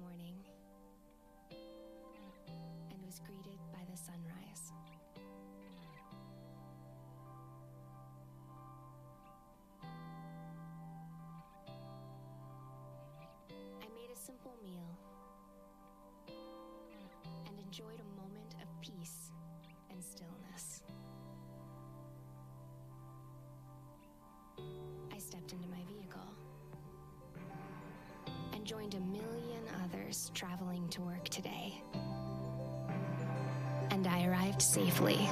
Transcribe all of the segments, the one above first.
morning and was greeted by the sunrise. I made a simple meal and enjoyed a moment of peace and stillness. I stepped into my vehicle and joined a million others traveling to work today. And I arrived safely.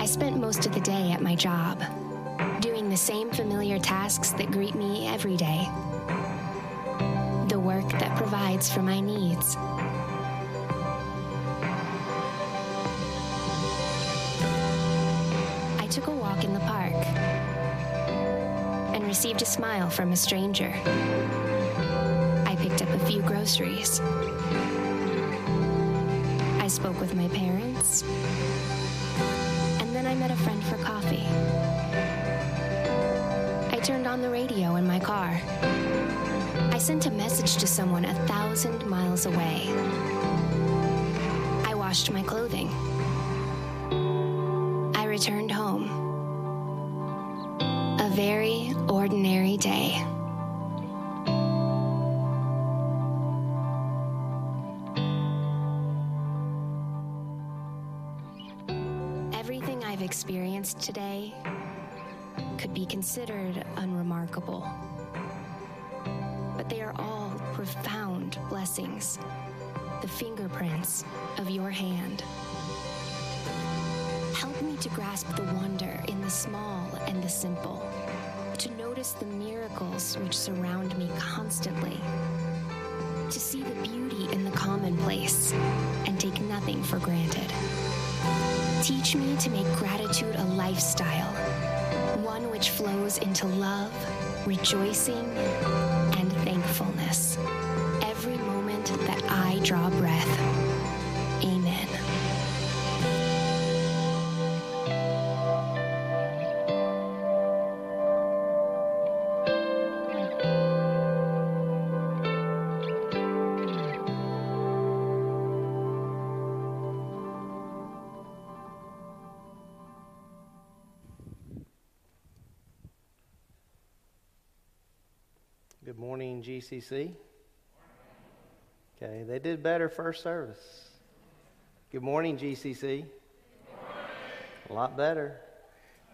I spent most of the day at my job, doing the same familiar tasks that greet me every day. The work that provides for my needs. I took a walk in the park received a smile from a stranger. I picked up a few groceries. I spoke with my parents. And then I met a friend for coffee. I turned on the radio in my car. I sent a message to someone a thousand miles away. I washed my clothing. Considered unremarkable. But they are all profound blessings, the fingerprints of your hand. Help me to grasp the wonder in the small and the simple, to notice the miracles which surround me constantly, to see the beauty in the commonplace and take nothing for granted. Teach me to make gratitude a lifestyle, which flows into love, rejoicing, Good GCC. Okay, they did better first service. Good morning, GCC. A lot better.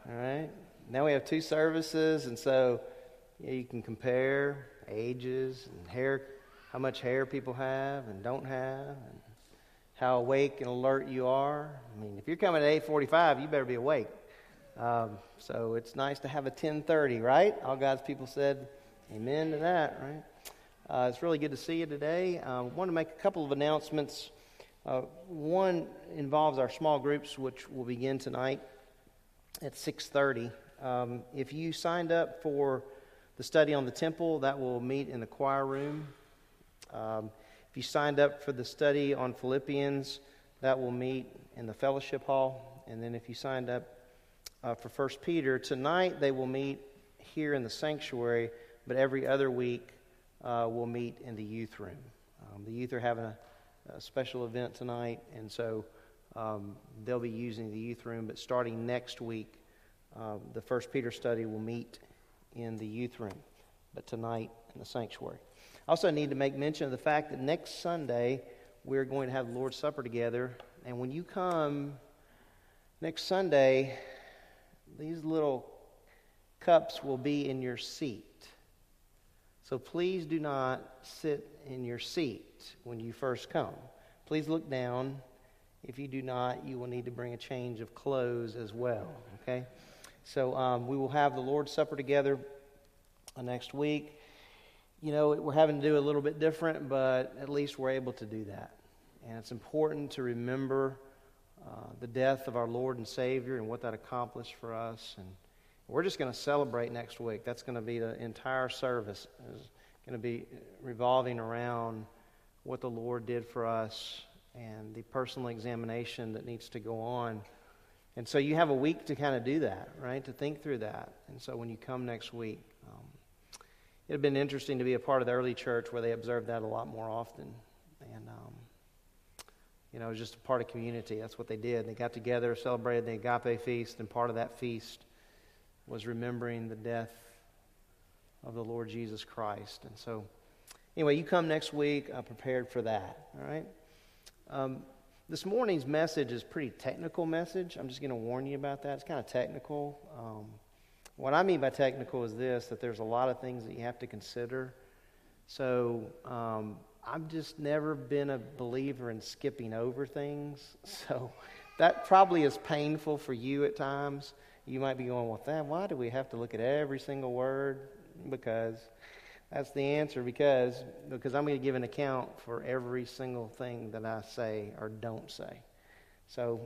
All right. Now we have two services, and so yeah, you can compare ages and hair, how much hair people have and don't have, and how awake and alert you are. I mean, if you're coming at 8:45, you better be awake. Um, so it's nice to have a 10:30, right? All God's people said, "Amen" to that, right? Uh, it's really good to see you today. I uh, want to make a couple of announcements. Uh, one involves our small groups, which will begin tonight at 6:30. Um, if you signed up for the study on the temple, that will meet in the choir room. Um, if you signed up for the study on Philippians, that will meet in the fellowship hall. And then if you signed up uh, for First Peter tonight, they will meet here in the sanctuary. But every other week, uh, we'll meet in the youth room. Um, the youth are having a, a, special event tonight, and so um, they'll be using the youth room. But starting next week, uh, the First Peter study will meet in the youth room, but tonight in the sanctuary. I also need to make mention of the fact that next Sunday we're going to have the Lord's Supper together, and when you come next Sunday, these little cups will be in your seat. So please do not sit in your seat when you first come. Please look down. If you do not, you will need to bring a change of clothes as well. Okay? So um, we will have the Lord's Supper together uh, next week. You know, we're having to do a little bit different, but at least we're able to do that. And it's important to remember uh, the death of our Lord and Savior and what that accomplished for us. And we're just going to celebrate next week. That's going to be the entire service. Is going to be revolving around what the Lord did for us and the personal examination that needs to go on. And so you have a week to kind of do that, right? To think through that. And so when you come next week, um, it had been interesting to be a part of the early church where they observed that a lot more often. And, um, you know, it was just a part of community. That's what they did. They got together, celebrated the agape feast, and part of that feast was remembering the death of the Lord Jesus Christ. And so, anyway, you come next week uh, prepared for that. All right. Um, this morning's message is pretty technical message. I'm just going to warn you about that. It's kind of technical. Um, what I mean by technical is this: that there's a lot of things that you have to consider. So um, I've just never been a believer in skipping over things. So that probably is painful for you at times. You might be going, well, that, why do we have to look at every single word? Because that's the answer. Because because I'm going to give an account for every single thing that I say or don't say. So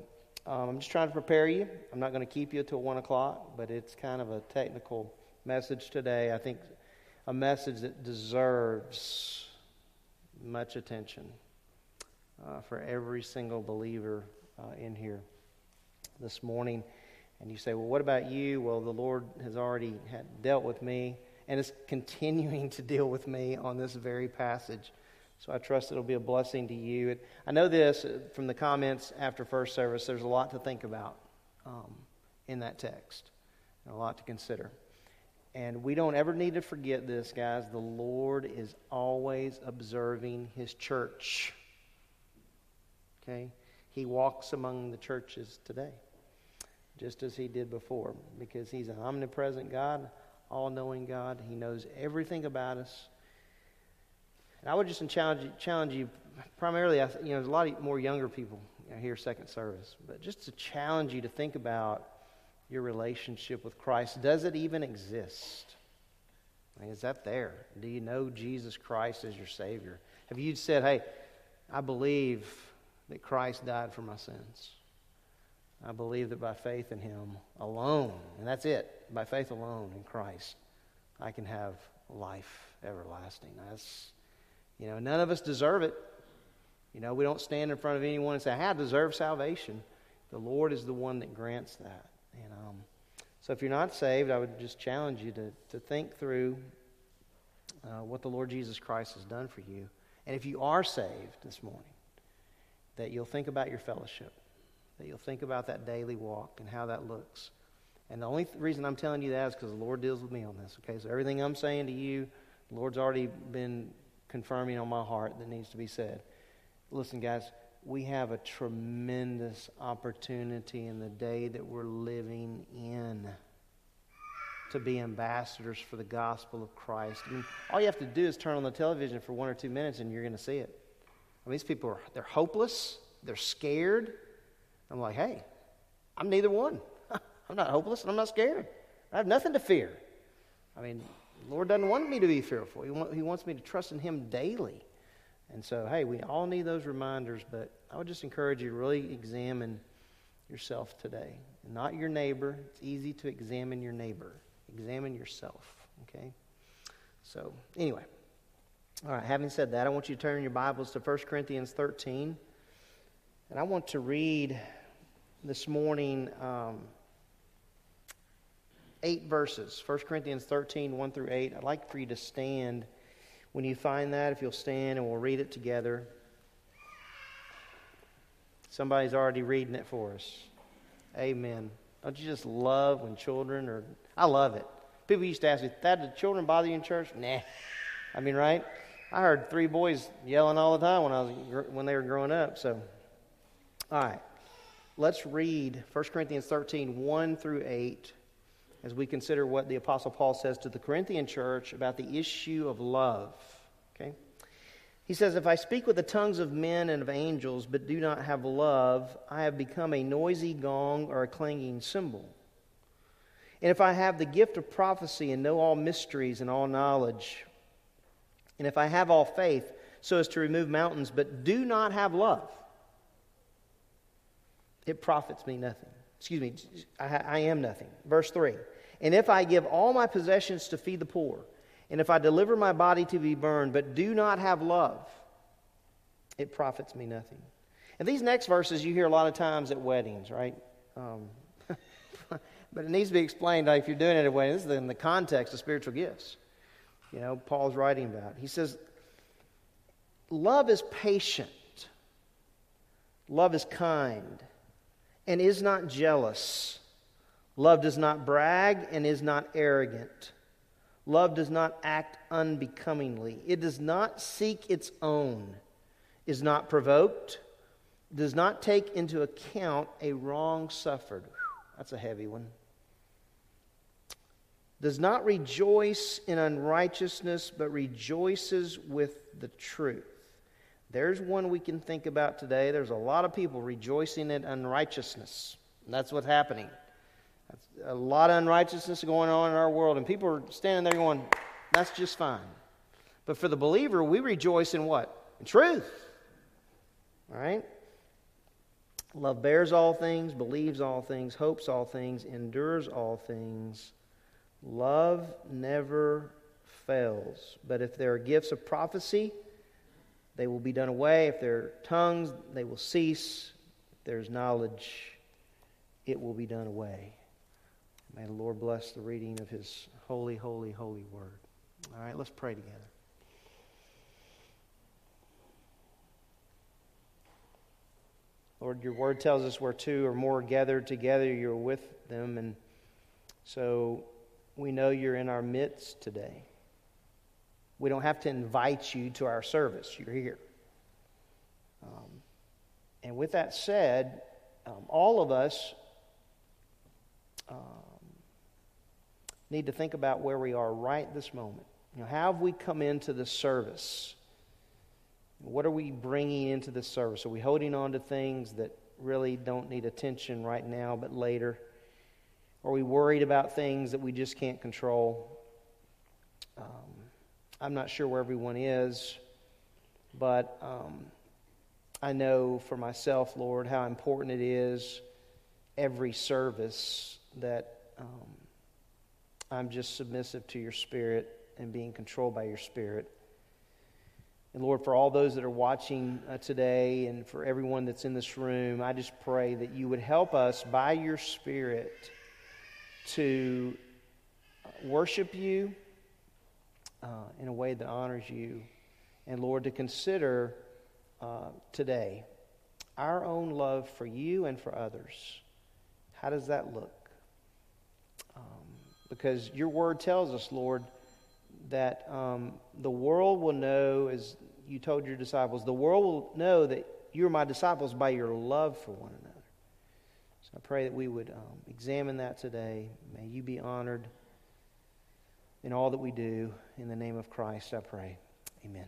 um, I'm just trying to prepare you. I'm not going to keep you until one o'clock, but it's kind of a technical message today. I think a message that deserves much attention uh, for every single believer uh, in here this morning. And you say, well, what about you? Well, the Lord has already dealt with me and is continuing to deal with me on this very passage. So I trust it'll be a blessing to you. I know this from the comments after first service, there's a lot to think about um, in that text, and a lot to consider. And we don't ever need to forget this, guys. The Lord is always observing His church. Okay? He walks among the churches today, just as He did before, because He's an omnipresent God, all knowing God. He knows everything about us. And I would just challenge you, challenge you primarily, you know, there's a lot more younger people here, second service, but just to challenge you to think about your relationship with Christ? Does it even exist? I mean, is that there? Do you know Jesus Christ as your Savior? Have you said, hey, I believe that Christ died for my sins? I believe that by faith in Him alone, and that's it, by faith alone in Christ, I can have life everlasting. That's, you know, none of us deserve it. You know, we don't stand in front of anyone and say, I deserve salvation. The Lord is the one that grants that. And um, so if you're not saved, I would just challenge you to, to think through uh, what the Lord Jesus Christ has done for you. And if you are saved this morning, that you'll think about your fellowship, that you'll think about that daily walk and how that looks. And the only th- reason I'm telling you that is because the Lord deals with me on this. Okay, so everything I'm saying to you, the Lord's already been confirming on my heart that needs to be said. Listen, guys, we have a tremendous opportunity in the day that we're living in to be ambassadors for the gospel of Christ. I mean, all you have to do is turn on the television for one or two minutes and you're going to see it. I mean, these people are they're hopeless, they're scared. I'm like, hey, I'm neither one. I'm not hopeless and I'm not scared. I have nothing to fear. I mean, the Lord doesn't want me to be fearful. He, want, he wants me to trust in Him daily. And so, hey, we all need those reminders, but I would just encourage you to really examine yourself today. Not your neighbor. It's easy to examine your neighbor. Examine yourself, okay? So, anyway. All right, having said that, I want you to turn your Bibles to 1 Corinthians 13. And I want to read this morning um, eight verses 1 Corinthians 13, 1 through 8. I'd like for you to stand when you find that, if you'll stand and we'll read it together. Somebody's already reading it for us. Amen. Don't you just love when children are. I love it. People used to ask me, Dad, did children bother you in church? Nah. I mean, right? I heard three boys yelling all the time when, I was, when they were growing up. So, all right. Let's read 1 Corinthians 13, 1 through 8 as we consider what the Apostle Paul says to the Corinthian church about the issue of love. Okay? He says, If I speak with the tongues of men and of angels, but do not have love, I have become a noisy gong or a clanging cymbal. And if I have the gift of prophecy and know all mysteries and all knowledge, and if I have all faith so as to remove mountains, but do not have love, it profits me nothing excuse me, I, I am nothing. Verse 3 And if I give all my possessions to feed the poor, and if I deliver my body to be burned, but do not have love, it profits me nothing. And these next verses you hear a lot of times at weddings, right? Um, but it needs to be explained if you're doing it at a wedding. This is in the context of spiritual gifts. You know, Paul's writing about. He says, Love is patient, love is kind and is not jealous. Love does not brag and is not arrogant. Love does not act unbecomingly. It does not seek its own, is not provoked, does not take into account a wrong suffered. That's a heavy one. Does not rejoice in unrighteousness, but rejoices with the truth. There's one we can think about today. There's a lot of people rejoicing in unrighteousness. That's what's happening. That's a lot of unrighteousness going on in our world, and people are standing there going, that's just fine. But for the believer, we rejoice in what? In truth. All right? Love bears all things, believes all things, hopes all things, endures all things. Love never fails. But if there are gifts of prophecy, they will be done away. If there are tongues, they will cease. If there's knowledge, it will be done away. May the Lord bless the reading of his holy, holy, holy word. All right, let's pray together. Lord, your word tells us where two or more gathered together, you're with them. And so we know you're in our midst today. We don't have to invite you to our service, you're here. Um, and with that said, um, all of us um, need to think about where we are right this moment. You know, how have we come into this service? What are we bringing into this service? Are we holding on to things that really don't need attention right now, but later? Are we worried about things that we just can't control? Um, I'm not sure where everyone is, but um, I know for myself, Lord, how important it is every service that um, I'm just submissive to your Spirit and being controlled by your Spirit. And Lord, for all those that are watching uh, today and for everyone that's in this room, I just pray that you would help us by your Spirit to worship you uh, in a way that honors you. And Lord, to consider uh, today our own love for you and for others. How does that look? Um, because your word tells us, Lord, that um, the world will know, as you told your disciples, the world will know that you're my disciples by your love for one another. So I pray that we would um, examine that today. May you be honored in all that we do. In the name of Christ, I pray. Amen.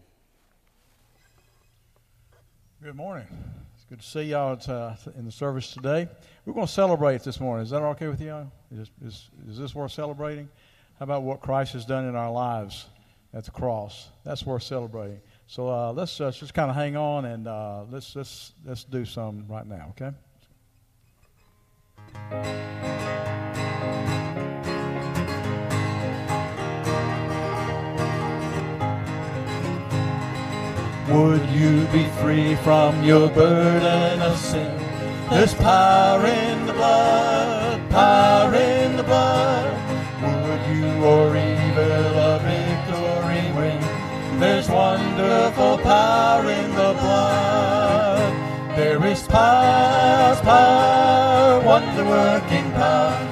Good morning. It's good to see y'all uh, in the service today. We're going to celebrate this morning. Is that okay with you? Is, is, is this worth celebrating? How about what Christ has done in our lives at the cross? That's worth celebrating. So uh, let's just kind of hang on and uh, let's let's let's do some right now. Okay. Would you be free from your burden of sin? There's power in the blood, power in the blood Would you or evil a victory win. There's wonderful power in the blood. There is power, power, wonder working power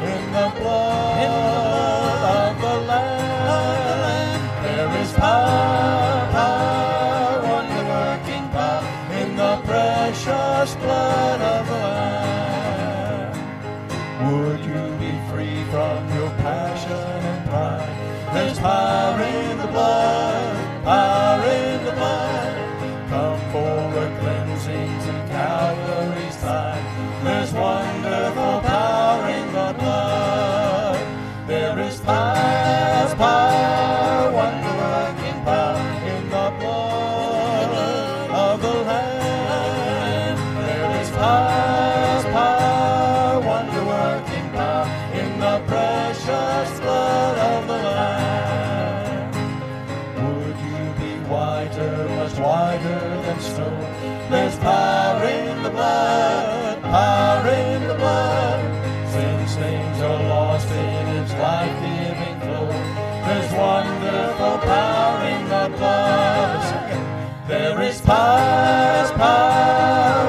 power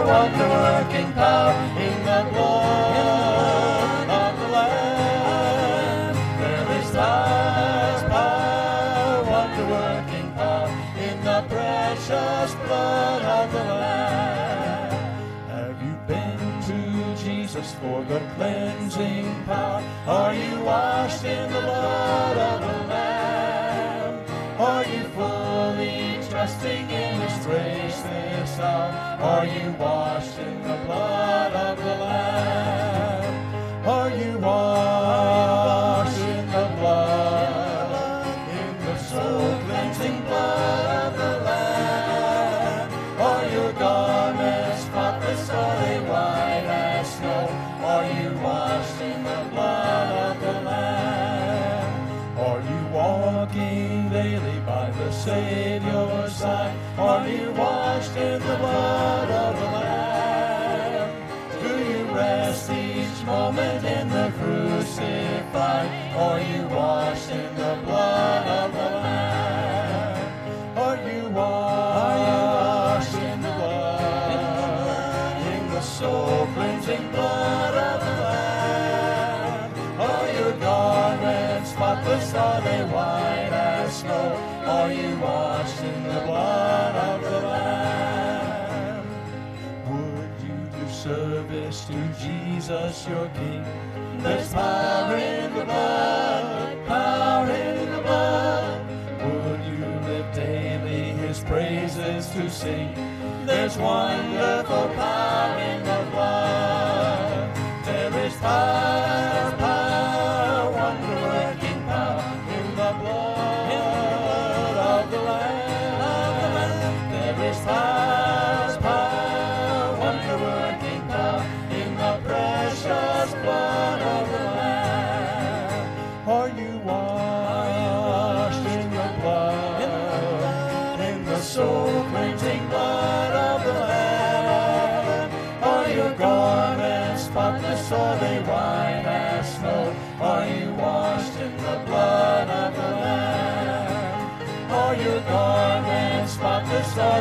wonder-working power in the blood of the Lamb. There is power wonder-working power in the precious blood of the Lamb. Have you been to Jesus for the cleansing power? Are you washed in the Are you washed in the blood of the Lamb? Washed in the blood of the Lamb? Would you do service to Jesus your King? There's power in the blood, power in the blood. Would you live daily His praises to sing? There's wonderful power in the blood. There is power,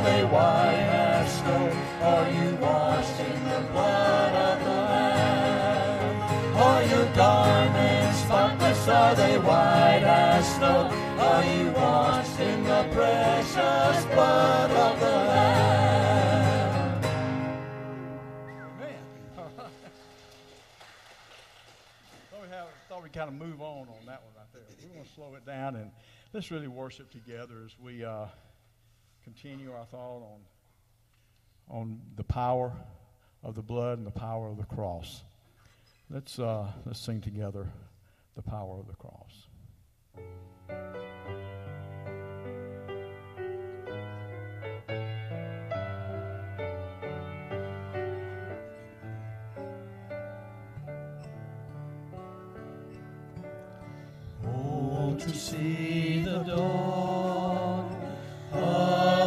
Are they white as snow? Are you washed in the blood of the Lamb? Are your garments spotless? Are they white as snow? Are you washed in the precious blood of the Lamb? Thought we, have, thought we'd kind of move on on that one right there. We want to slow it down and let's really worship together as we uh, continue our thought on on the power of the blood and the power of the cross. Let's uh, let's sing together the power of the cross. Oh, to see the dawn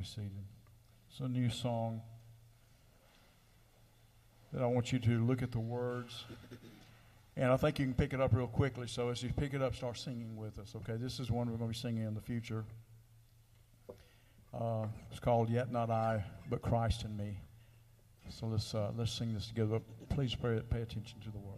be seated. It's a new song that I want you to look at the words. And I think you can pick it up real quickly. So as you pick it up, start singing with us. Okay, this is one we're going to be singing in the future. Uh, it's called "Yet Not I, But Christ in Me." So let's uh, let's sing this together. Please pay, pay attention to the words.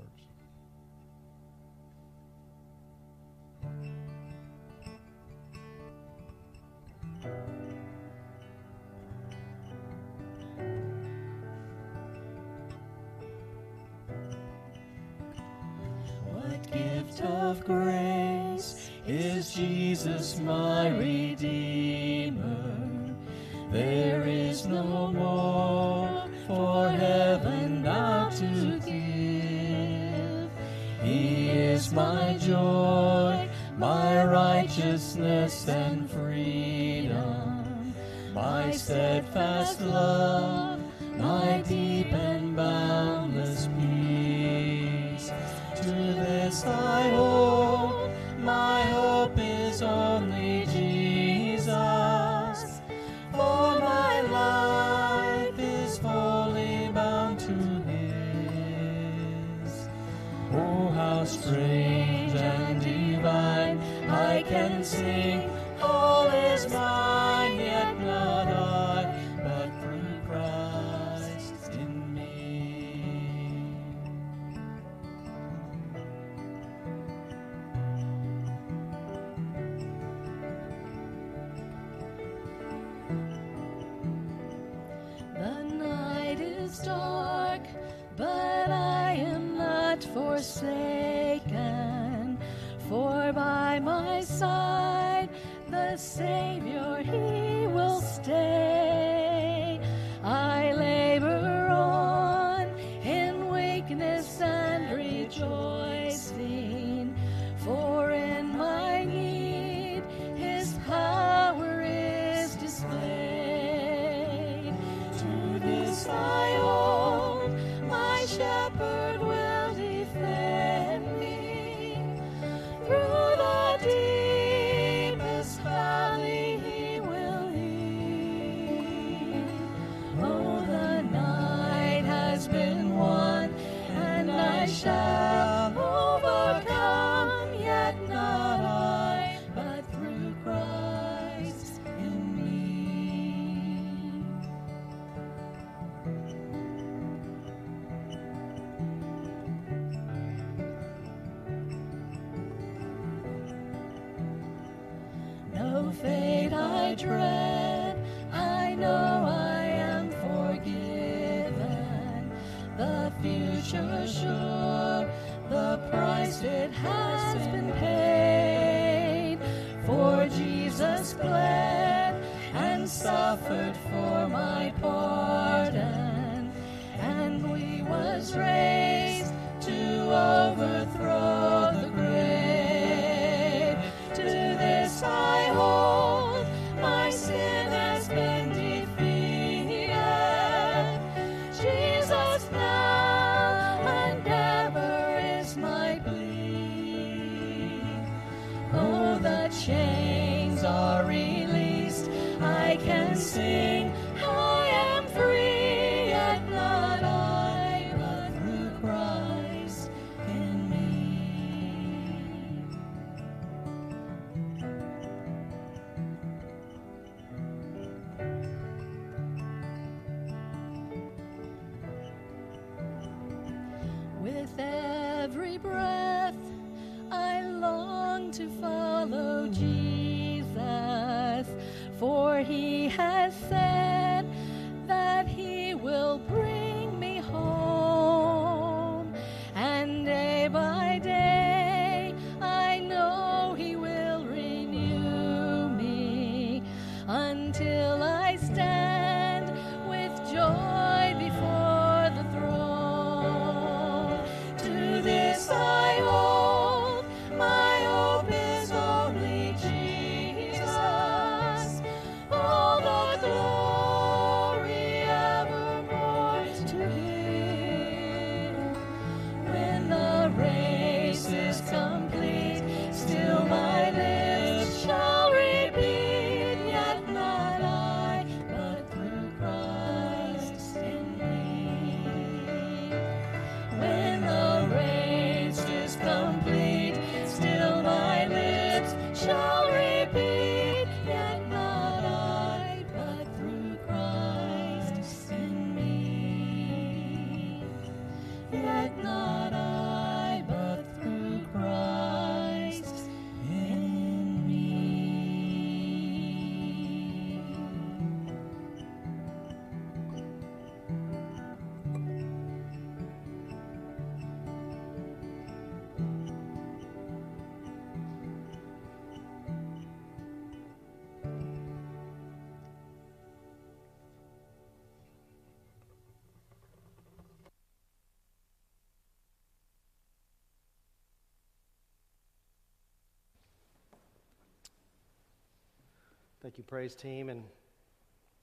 Thank you, praise team, and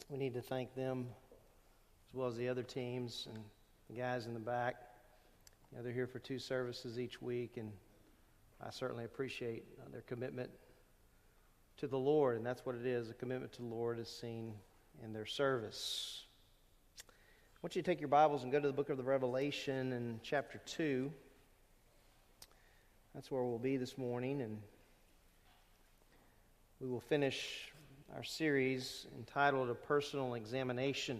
we need to thank them as well as the other teams and the guys in the back. You know, they're here for two services each week, and I certainly appreciate uh, their commitment to the Lord, and that's what it is. A commitment to the Lord is seen in their service. I want you to take your Bibles and go to the book of the Revelation in chapter 2. That's where we'll be this morning, and we will finish our series entitled A Personal Examination.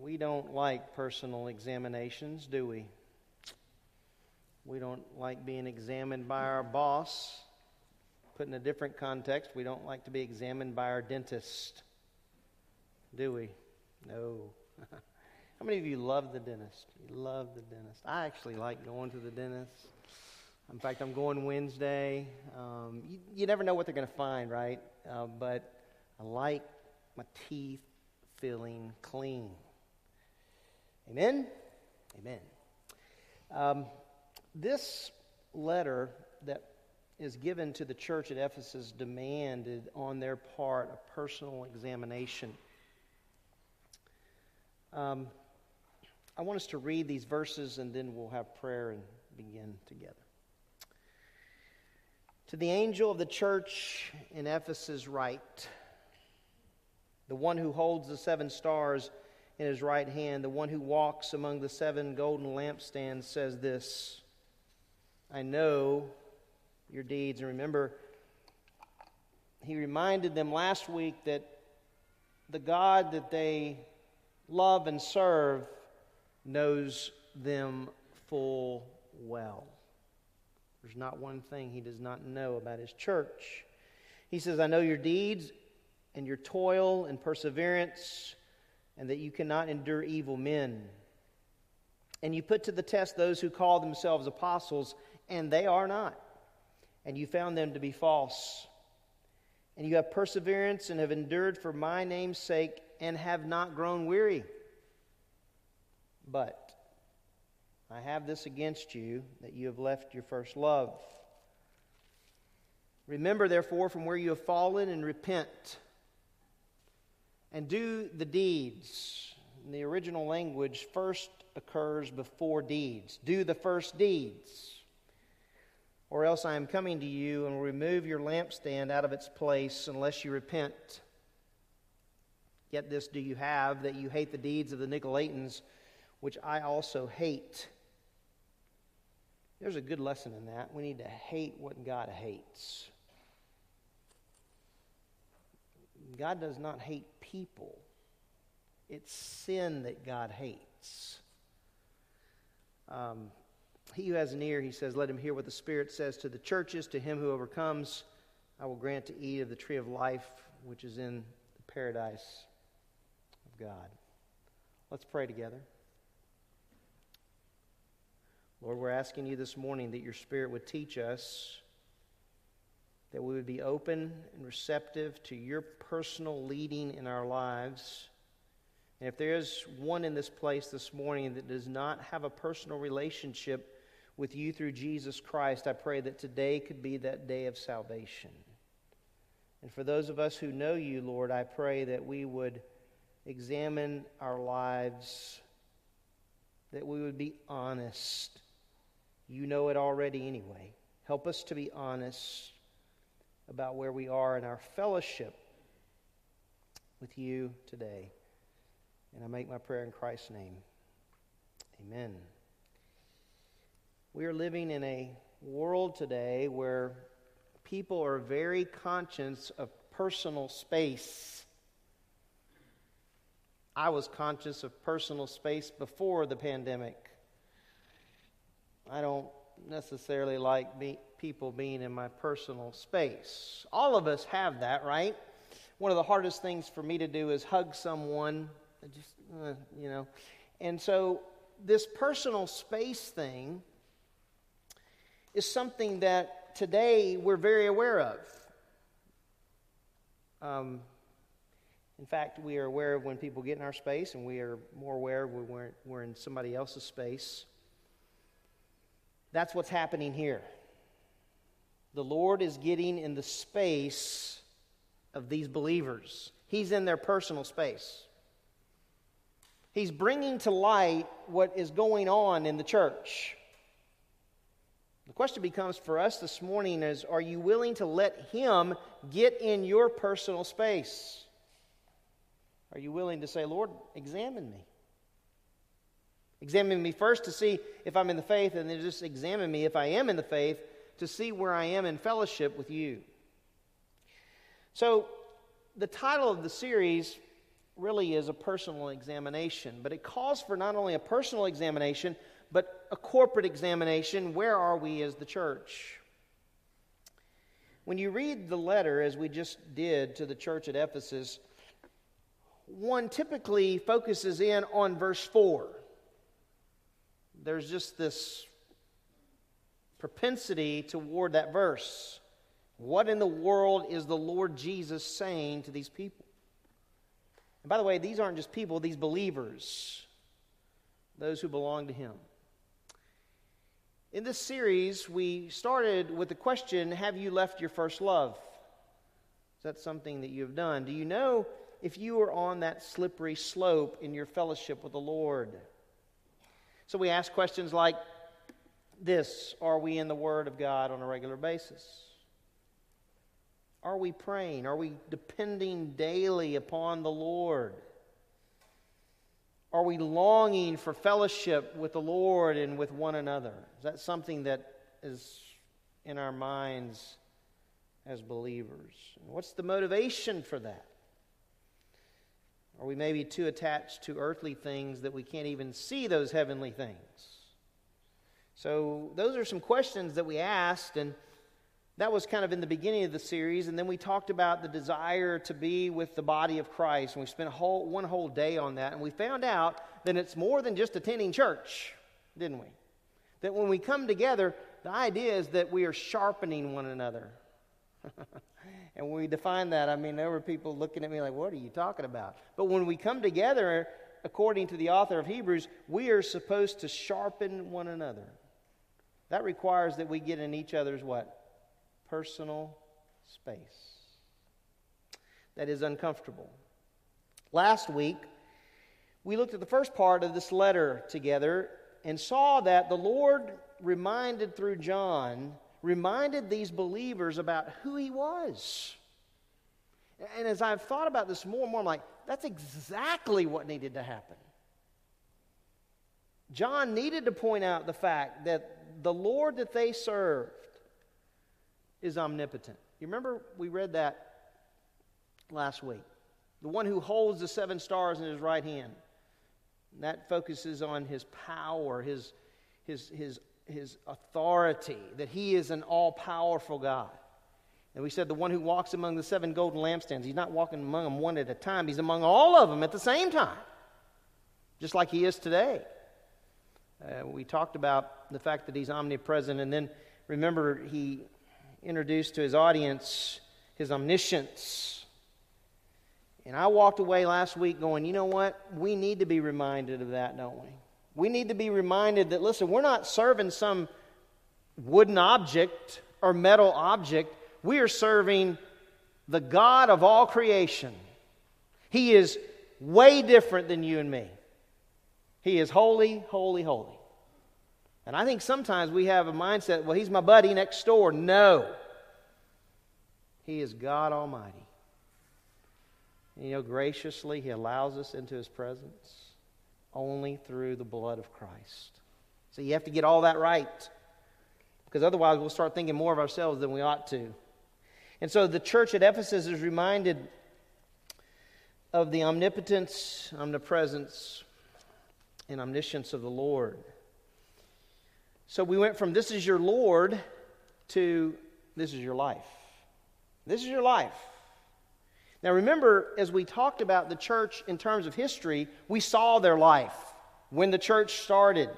We don't like personal examinations, do we? We don't like being examined by our boss. Put in a different context, we don't like to be examined by our dentist, do we? No. How many of you love the dentist? You love the dentist. I actually like going to the dentist. In fact, I'm going Wednesday. Um, you, you, never know what they're going to find, right? Uh, but I like my teeth feeling clean. Amen? Amen. Um, this letter that is given to the church at Ephesus demanded on their part a personal examination. Um, I want us to read these verses and then we'll have prayer and begin together. To the angel of the church in Ephesus, write the one who holds the seven stars in his right hand, the one who walks among the seven golden lampstands, says this I know your deeds. And remember, he reminded them last week that the God that they love and serve knows them full well. There's not one thing he does not know about his church. He says, I know your deeds and your toil and perseverance, and that you cannot endure evil men. And you put to the test those who call themselves apostles, and they are not. And you found them to be false. And you have perseverance and have endured for my name's sake and have not grown weary. But I have this against you, that you have left your first love. Remember, therefore, from where you have fallen and repent and do the deeds. In the original language, first occurs before deeds. Do the first deeds. Or else I am coming to you and will remove your lampstand out of its place unless you repent. Yet this do you have, that you hate the deeds of the Nicolaitans, which I also hate. There's a good lesson in that. We need to hate what God hates. God does not hate people, it's sin that God hates. Um, he who has an ear, he says, let him hear what the Spirit says to the churches. To him who overcomes, I will grant to eat of the tree of life, which is in the paradise of God. Let's pray together. Lord, we're asking you this morning that your Spirit would teach us, that we would be open and receptive to your personal leading in our lives. And if there is one in this place this morning that does not have a personal relationship with you through Jesus Christ, I pray that today could be that day of salvation. And for those of us who know you, Lord, I pray that we would examine our lives, that we would be honest you know it already anyway. Help us to be honest about where we are in our fellowship with you today. And I make my prayer in Christ's name. Amen. We are living in a world today where people are very conscious of personal space. I was conscious of personal space before the pandemic. I don't necessarily like be, people being in my personal space. All of us have that, right? One of the hardest things for me to do is hug someone, just, uh, you know. And so, this personal space thing is something that today we're very aware of. Um, in fact, we are aware of when people get in our space, and we are more aware when we're, we're in somebody else's space. That's what's happening here. The Lord is getting in the space of these believers, He's in their personal space. He's bringing to light what is going on in the church. The question becomes for us this morning is are you willing to let him get in your personal space? Are you willing to say, Lord, examine me? Examine me first to see if I'm in the faith, and then just examine me if I am in the faith to see where I am in fellowship with you. So, the title of the series really is a personal examination, but it calls for not only a personal examination, but a corporate examination. Where are we as the church? When you read the letter, as we just did to the church at Ephesus, one typically focuses in on verse 4. There's just this propensity toward that verse. What in the world is the Lord Jesus saying to these people? And by the way, these aren't just people, these believers, those who belong to Him. In this series, we started with the question Have you left your first love? Is that something that you have done? Do you know if you are on that slippery slope in your fellowship with the Lord? So we ask questions like this Are we in the Word of God on a regular basis? Are we praying? Are we depending daily upon the Lord? Are we longing for fellowship with the Lord and with one another? Is that something that is in our minds as believers? What's the motivation for that? Are we maybe too attached to earthly things that we can't even see those heavenly things? So, those are some questions that we asked, and that was kind of in the beginning of the series, and then we talked about the desire to be with the body of Christ, and we spent whole, one whole day on that, and we found out that it's more than just attending church, didn't we? That when we come together, the idea is that we are sharpening one another. And when we define that, I mean, there were people looking at me like, what are you talking about? But when we come together, according to the author of Hebrews, we are supposed to sharpen one another. That requires that we get in each other's what? personal space that is uncomfortable. Last week, we looked at the first part of this letter together and saw that the Lord reminded through John, reminded these believers about who he was. And as I've thought about this more and more, I'm like, that's exactly what needed to happen. John needed to point out the fact that the Lord that they served is omnipotent. You remember we read that last week? The one who holds the seven stars in his right hand. And that focuses on his power, his, his, his, his authority, that he is an all powerful God. And we said the one who walks among the seven golden lampstands, he's not walking among them one at a time, he's among all of them at the same time, just like he is today. Uh, we talked about the fact that he's omnipresent, and then remember, he introduced to his audience his omniscience. And I walked away last week going, you know what? We need to be reminded of that, don't we? We need to be reminded that, listen, we're not serving some wooden object or metal object. We are serving the God of all creation. He is way different than you and me. He is holy, holy, holy. And I think sometimes we have a mindset, well, he's my buddy next door. No. He is God Almighty. You know, graciously, he allows us into his presence only through the blood of Christ. So you have to get all that right. Because otherwise, we'll start thinking more of ourselves than we ought to. And so the church at Ephesus is reminded of the omnipotence, omnipresence, and omniscience of the Lord. So we went from this is your Lord to this is your life. This is your life. Now remember, as we talked about the church in terms of history, we saw their life when the church started,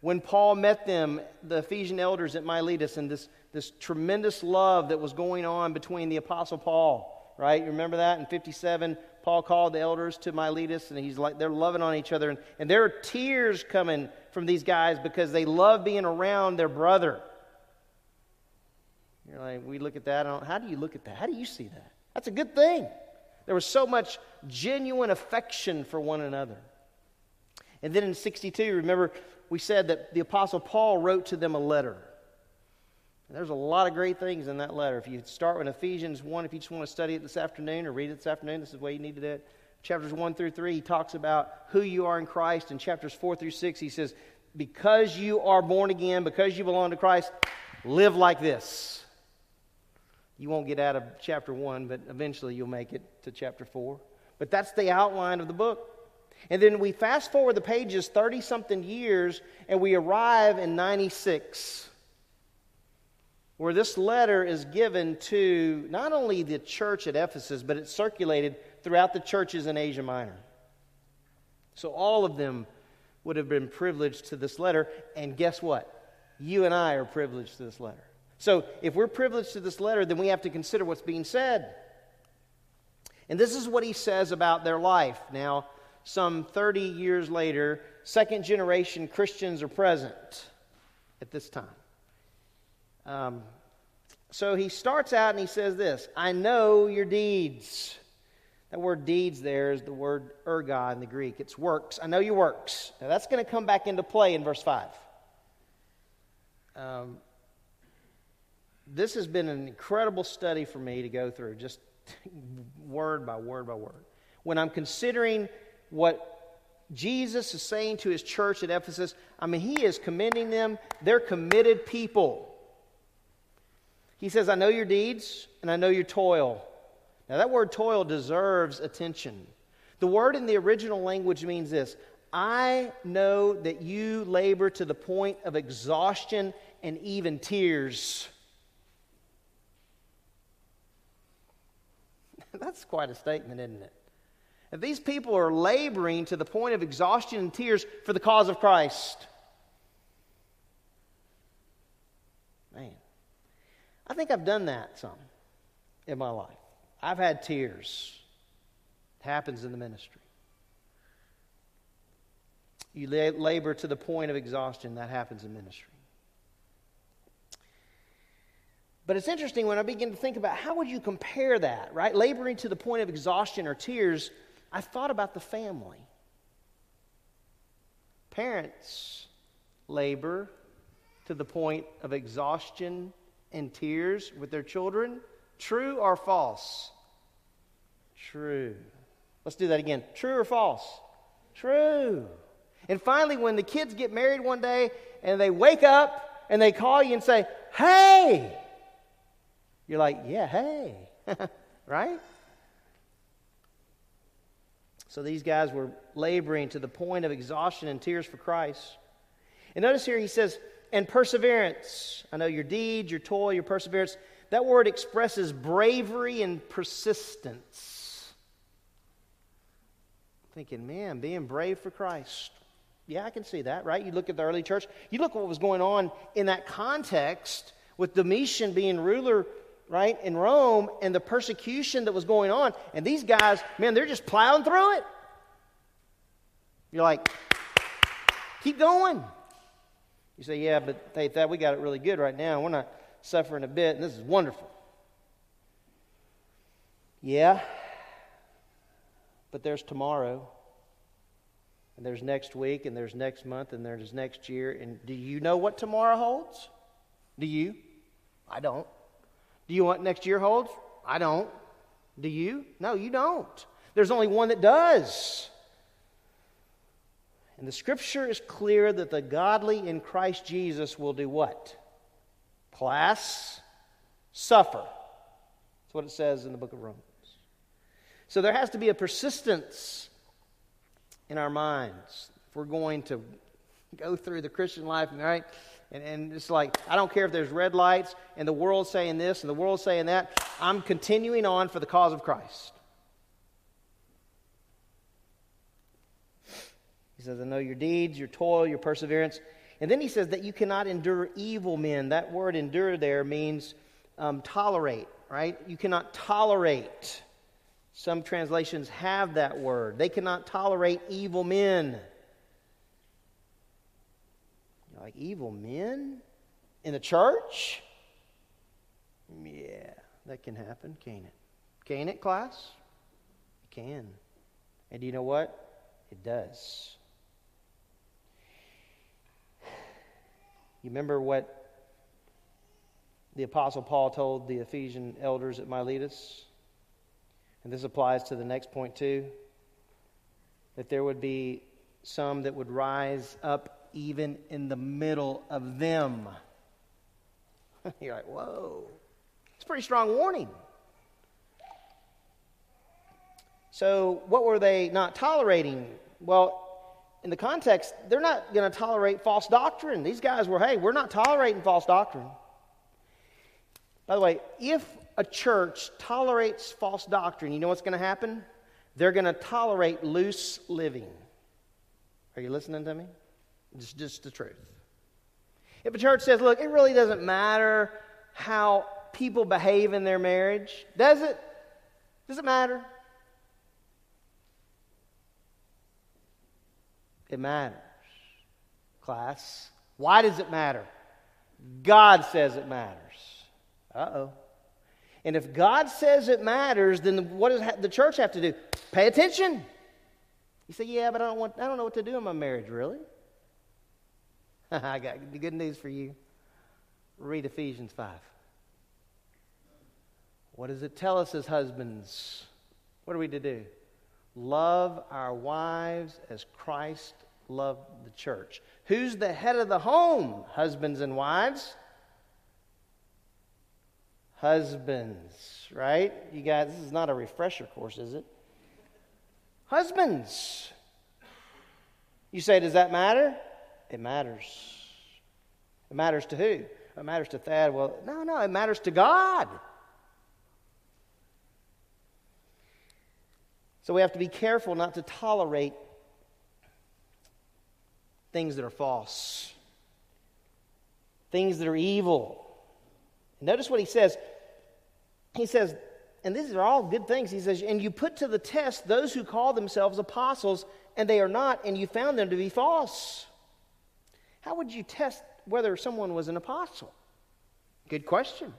when Paul met them, the Ephesian elders at Miletus, and this, this tremendous love that was going on between the Apostle Paul, right? You remember that in 57? Paul called the elders to Miletus, and he's like, they're loving on each other. And, and there are tears coming from these guys because they love being around their brother. You're like, we look at that. How do you look at that? How do you see that? That's a good thing. There was so much genuine affection for one another. And then in 62, remember, we said that the Apostle Paul wrote to them a letter. And there's a lot of great things in that letter. If you start with Ephesians 1, if you just want to study it this afternoon or read it this afternoon, this is the way you need to do it. Chapters 1 through 3, he talks about who you are in Christ. In chapters 4 through 6, he says, Because you are born again, because you belong to Christ, live like this. You won't get out of chapter 1, but eventually you'll make it to chapter 4. But that's the outline of the book. And then we fast forward the pages 30 something years, and we arrive in 96 where this letter is given to not only the church at Ephesus, but it's circulated throughout the churches in Asia Minor. So all of them would have been privileged to this letter, and guess what? You and I are privileged to this letter. So if we're privileged to this letter, then we have to consider what's being said. And this is what he says about their life. Now, some 30 years later, second generation Christians are present at this time. Um, so he starts out and he says this I know your deeds. That word deeds there is the word ergon in the Greek. It's works. I know your works. Now that's going to come back into play in verse 5. Um, this has been an incredible study for me to go through, just word by word by word. When I'm considering what Jesus is saying to his church at Ephesus, I mean, he is commending them. They're committed people. He says, I know your deeds and I know your toil. Now, that word toil deserves attention. The word in the original language means this I know that you labor to the point of exhaustion and even tears. That's quite a statement, isn't it? If these people are laboring to the point of exhaustion and tears for the cause of Christ. Man. I think I've done that some in my life. I've had tears. It happens in the ministry. You labor to the point of exhaustion. That happens in ministry. But it's interesting when I begin to think about how would you compare that, right? Laboring to the point of exhaustion or tears, I thought about the family. Parents labor to the point of exhaustion and tears with their children? True or false? True. Let's do that again. True or false? True. And finally, when the kids get married one day and they wake up and they call you and say, Hey! You're like, Yeah, hey. right? So these guys were laboring to the point of exhaustion and tears for Christ. And notice here he says, and perseverance. I know your deeds, your toil, your perseverance. That word expresses bravery and persistence. Thinking, man, being brave for Christ. Yeah, I can see that, right? You look at the early church, you look at what was going on in that context with Domitian being ruler, right, in Rome and the persecution that was going on. And these guys, man, they're just plowing through it. You're like, keep going. You say, yeah, but hey, that we got it really good right now. We're not suffering a bit, and this is wonderful. Yeah, but there's tomorrow, and there's next week, and there's next month, and there's next year. And do you know what tomorrow holds? Do you? I don't. Do you want next year holds? I don't. Do you? No, you don't. There's only one that does. And the scripture is clear that the godly in Christ Jesus will do what? Class, suffer. That's what it says in the book of Romans. So there has to be a persistence in our minds if we're going to go through the Christian life, right? And, and it's like, I don't care if there's red lights and the world's saying this and the world's saying that. I'm continuing on for the cause of Christ. He says, I know your deeds, your toil, your perseverance. And then he says that you cannot endure evil men. That word endure there means um, tolerate, right? You cannot tolerate. Some translations have that word. They cannot tolerate evil men. Like, evil men? In the church? Yeah, that can happen, can't it? Can it, class? It can. And you know what? It does. You remember what the Apostle Paul told the Ephesian elders at Miletus? And this applies to the next point too that there would be some that would rise up even in the middle of them. You're like, whoa. It's a pretty strong warning. So, what were they not tolerating? Well, in the context, they're not going to tolerate false doctrine. These guys were, hey, we're not tolerating false doctrine. By the way, if a church tolerates false doctrine, you know what's going to happen? They're going to tolerate loose living. Are you listening to me? It's just the truth. If a church says, look, it really doesn't matter how people behave in their marriage, does it? Does it matter? It matters. Class, why does it matter? God says it matters. Uh oh. And if God says it matters, then what does the church have to do? Pay attention. You say, yeah, but I don't, want, I don't know what to do in my marriage, really. I got the good news for you. Read Ephesians 5. What does it tell us as husbands? What are we to do? Love our wives as Christ loved the church. Who's the head of the home, husbands and wives? Husbands, right? You guys, this is not a refresher course, is it? Husbands. You say, does that matter? It matters. It matters to who? It matters to Thad. Well, no, no, it matters to God. So we have to be careful not to tolerate things that are false, things that are evil. Notice what he says he says, and these are all good things. He says, and you put to the test those who call themselves apostles, and they are not, and you found them to be false. How would you test whether someone was an apostle? Good question.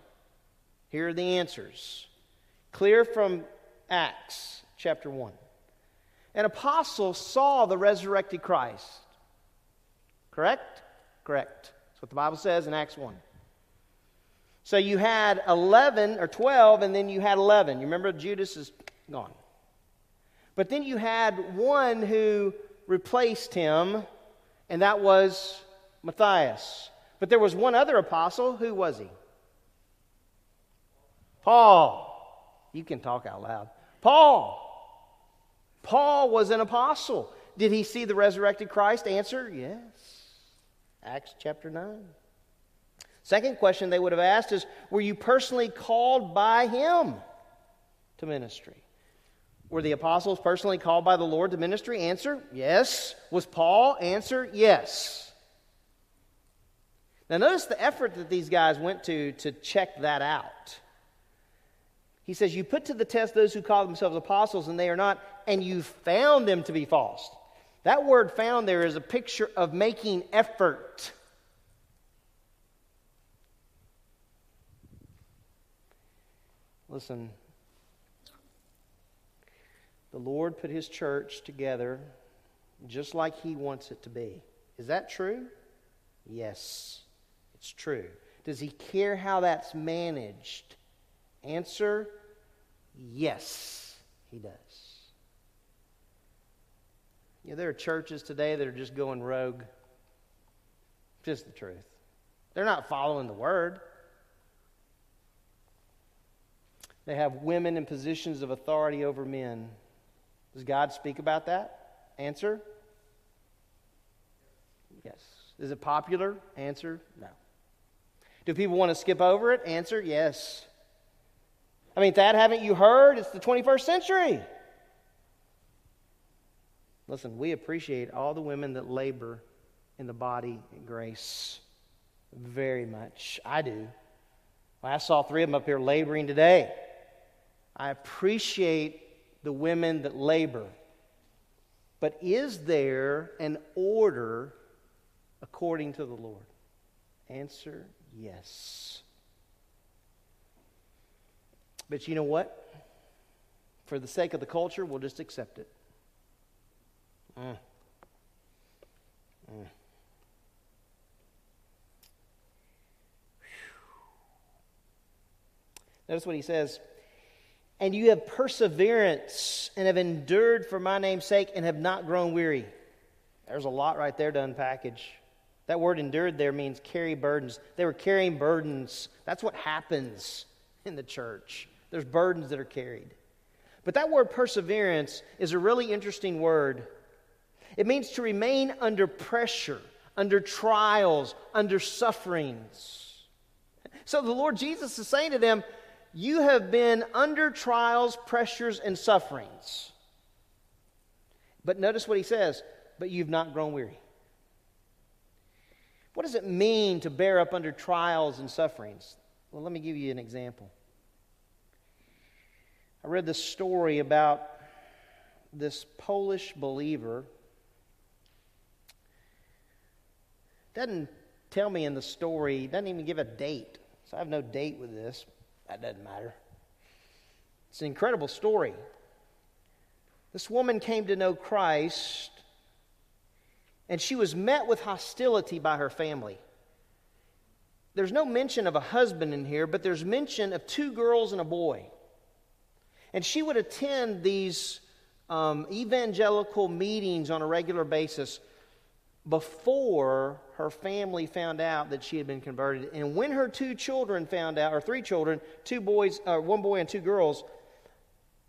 Here are the answers. Clear from Acts chapter 1. An apostle saw the resurrected Christ. Correct? Correct. That's what the Bible says in Acts 1. So you had 11 or 12, and then you had 11. You remember Judas is gone. But then you had one who replaced him, and that was Matthias. But there was one other apostle. Who was he? Paul. You can talk out loud. Paul. Paul was an apostle. Did he see the resurrected Christ? Answer yes. Acts chapter 9. Second question they would have asked is Were you personally called by him to ministry? Were the apostles personally called by the Lord to ministry? Answer Yes. Was Paul? Answer Yes. Now, notice the effort that these guys went to to check that out. He says, You put to the test those who call themselves apostles, and they are not, and you found them to be false. That word found there is a picture of making effort. Listen, the Lord put his church together just like he wants it to be. Is that true? Yes, it's true. Does he care how that's managed? Answer yes, he does. You know, there are churches today that are just going rogue. Just the truth. They're not following the word. They have women in positions of authority over men. Does God speak about that? Answer yes. Is it popular? Answer no. Do people want to skip over it? Answer yes. I mean, that haven't you heard? It's the 21st century. Listen, we appreciate all the women that labor in the body and grace very much. I do. I saw three of them up here laboring today. I appreciate the women that labor. But is there an order according to the Lord? Answer yes. But you know what? For the sake of the culture, we'll just accept it. Mm. Mm. Notice what he says. And you have perseverance and have endured for my name's sake and have not grown weary. There's a lot right there to unpackage. That word endured there means carry burdens. They were carrying burdens. That's what happens in the church. There's burdens that are carried. But that word perseverance is a really interesting word. It means to remain under pressure, under trials, under sufferings. So the Lord Jesus is saying to them, You have been under trials, pressures, and sufferings. But notice what he says, but you've not grown weary. What does it mean to bear up under trials and sufferings? Well, let me give you an example. I read this story about this Polish believer. Doesn't tell me in the story, doesn't even give a date. So I have no date with this. That doesn't matter. It's an incredible story. This woman came to know Christ and she was met with hostility by her family. There's no mention of a husband in here, but there's mention of two girls and a boy. And she would attend these um, evangelical meetings on a regular basis before her family found out that she had been converted. And when her two children found out, or three children, two boys, uh, one boy and two girls,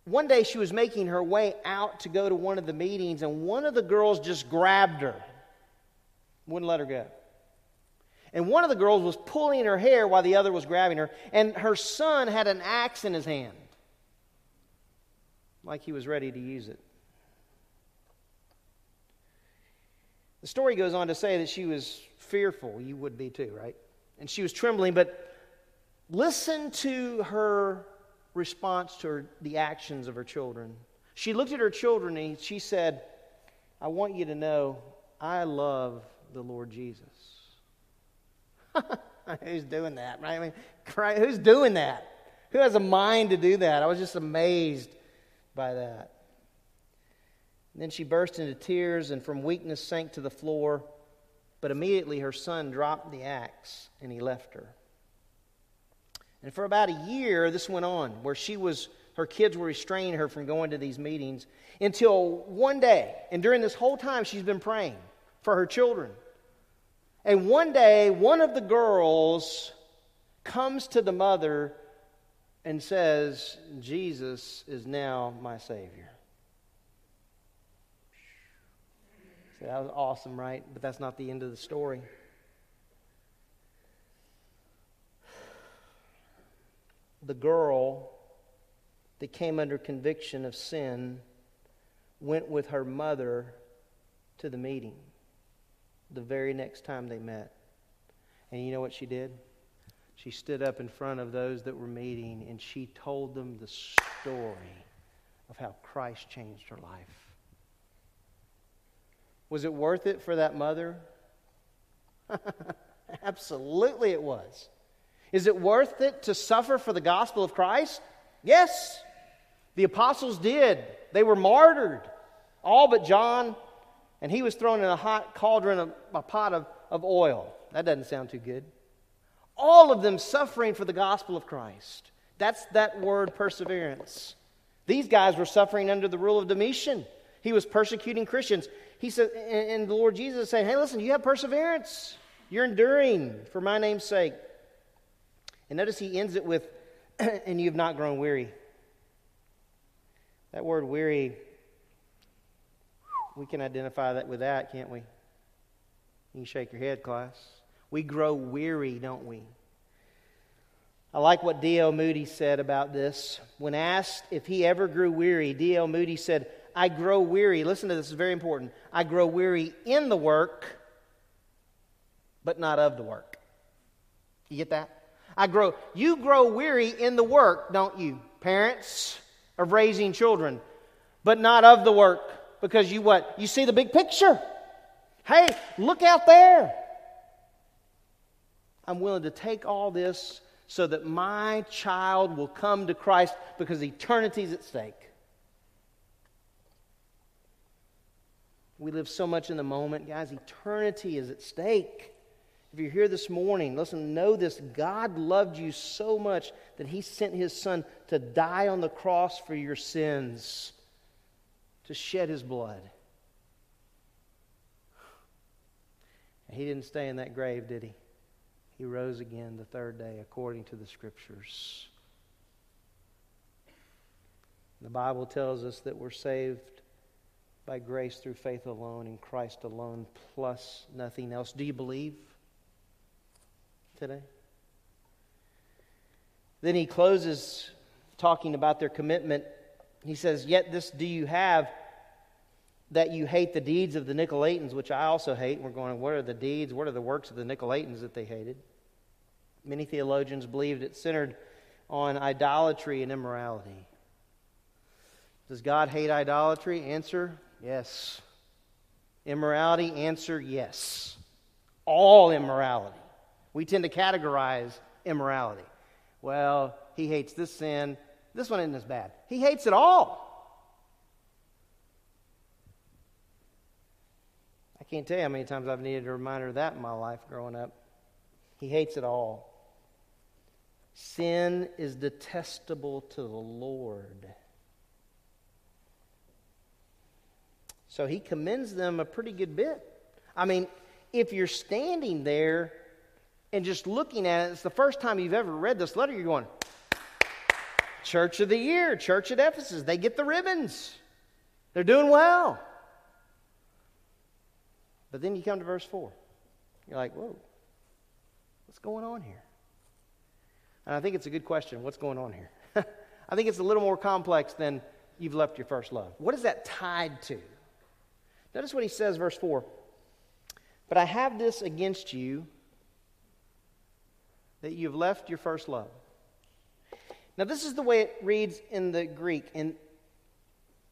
one day she was making her way out to go to one of the meetings, and one of the girls just grabbed her, wouldn't let her go. And one of the girls was pulling her hair while the other was grabbing her, and her son had an axe in his hand, like he was ready to use it. The story goes on to say that she was fearful. You would be too, right? And she was trembling, but listen to her response to her, the actions of her children. She looked at her children and she said, I want you to know I love the Lord Jesus. who's doing that, right? I mean, who's doing that? Who has a mind to do that? I was just amazed by that. And then she burst into tears and from weakness sank to the floor. But immediately her son dropped the axe and he left her. And for about a year, this went on, where she was, her kids were restraining her from going to these meetings until one day, and during this whole time, she's been praying for her children. And one day, one of the girls comes to the mother and says, Jesus is now my Savior. That was awesome, right? But that's not the end of the story. The girl that came under conviction of sin went with her mother to the meeting the very next time they met. And you know what she did? She stood up in front of those that were meeting and she told them the story of how Christ changed her life. Was it worth it for that mother? Absolutely, it was. Is it worth it to suffer for the gospel of Christ? Yes. The apostles did. They were martyred. All but John, and he was thrown in a hot cauldron, a, pot of, of oil. That doesn't sound too good. All of them suffering for the gospel of Christ. That's that word perseverance. These guys were suffering under the rule of Domitian. He was persecuting Christians. He said, and the Lord Jesus saying, Hey, listen, you have perseverance. You're enduring for my name's sake. And notice he ends it with, and you have not grown weary. That word weary, we can identify that with that, can't we? You can shake your head, class. We grow weary, don't we? I like what D.L. Moody said about this. When asked if he ever grew weary, D.L. Moody said, I grow weary. Listen to this, it's very important. I grow weary in the work, but not of the work. You get that? I grow. You grow weary in the work, don't you, parents, of raising children, but not of the work because you what? You see the big picture. Hey, look out there. I'm willing to take all this so that my child will come to Christ because eternity is at stake. We live so much in the moment, guys. Eternity is at stake. If you're here this morning, listen, know this. God loved you so much that He sent His Son to die on the cross for your sins, to shed His blood. He didn't stay in that grave, did He? He rose again the third day according to the Scriptures. The Bible tells us that we're saved by grace through faith alone in Christ alone, plus nothing else. Do you believe today? Then he closes talking about their commitment. He says, Yet this do you have that you hate the deeds of the Nicolaitans, which I also hate. We're going, What are the deeds? What are the works of the Nicolaitans that they hated? Many theologians believed it centered on idolatry and immorality. Does God hate idolatry? Answer Yes. Immorality? Answer yes. All immorality. We tend to categorize immorality. Well, he hates this sin. This one isn't as bad. He hates it all. I can't tell you how many times I've needed a reminder of that in my life growing up. He hates it all. Sin is detestable to the Lord. So he commends them a pretty good bit. I mean, if you're standing there and just looking at it, it's the first time you've ever read this letter, you're going, Church of the Year, Church at Ephesus, they get the ribbons. They're doing well. But then you come to verse 4. You're like, whoa, what's going on here? And I think it's a good question. What's going on here? I think it's a little more complex than you've left your first love. What is that tied to? Notice what he says, verse 4. But I have this against you that you've left your first love. Now, this is the way it reads in the Greek. And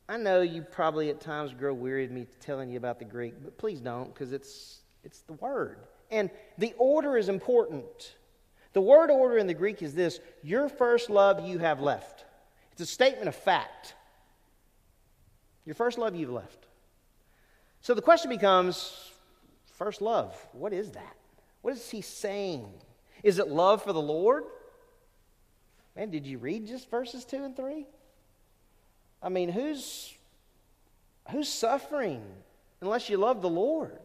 I know you probably at times grow weary of me telling you about the Greek, but please don't, because it's, it's the word. And the order is important. The word order in the Greek is this Your first love you have left. It's a statement of fact. Your first love you've left. So the question becomes first love. What is that? What is he saying? Is it love for the Lord? Man, did you read just verses 2 and 3? I mean, who's who's suffering unless you love the Lord?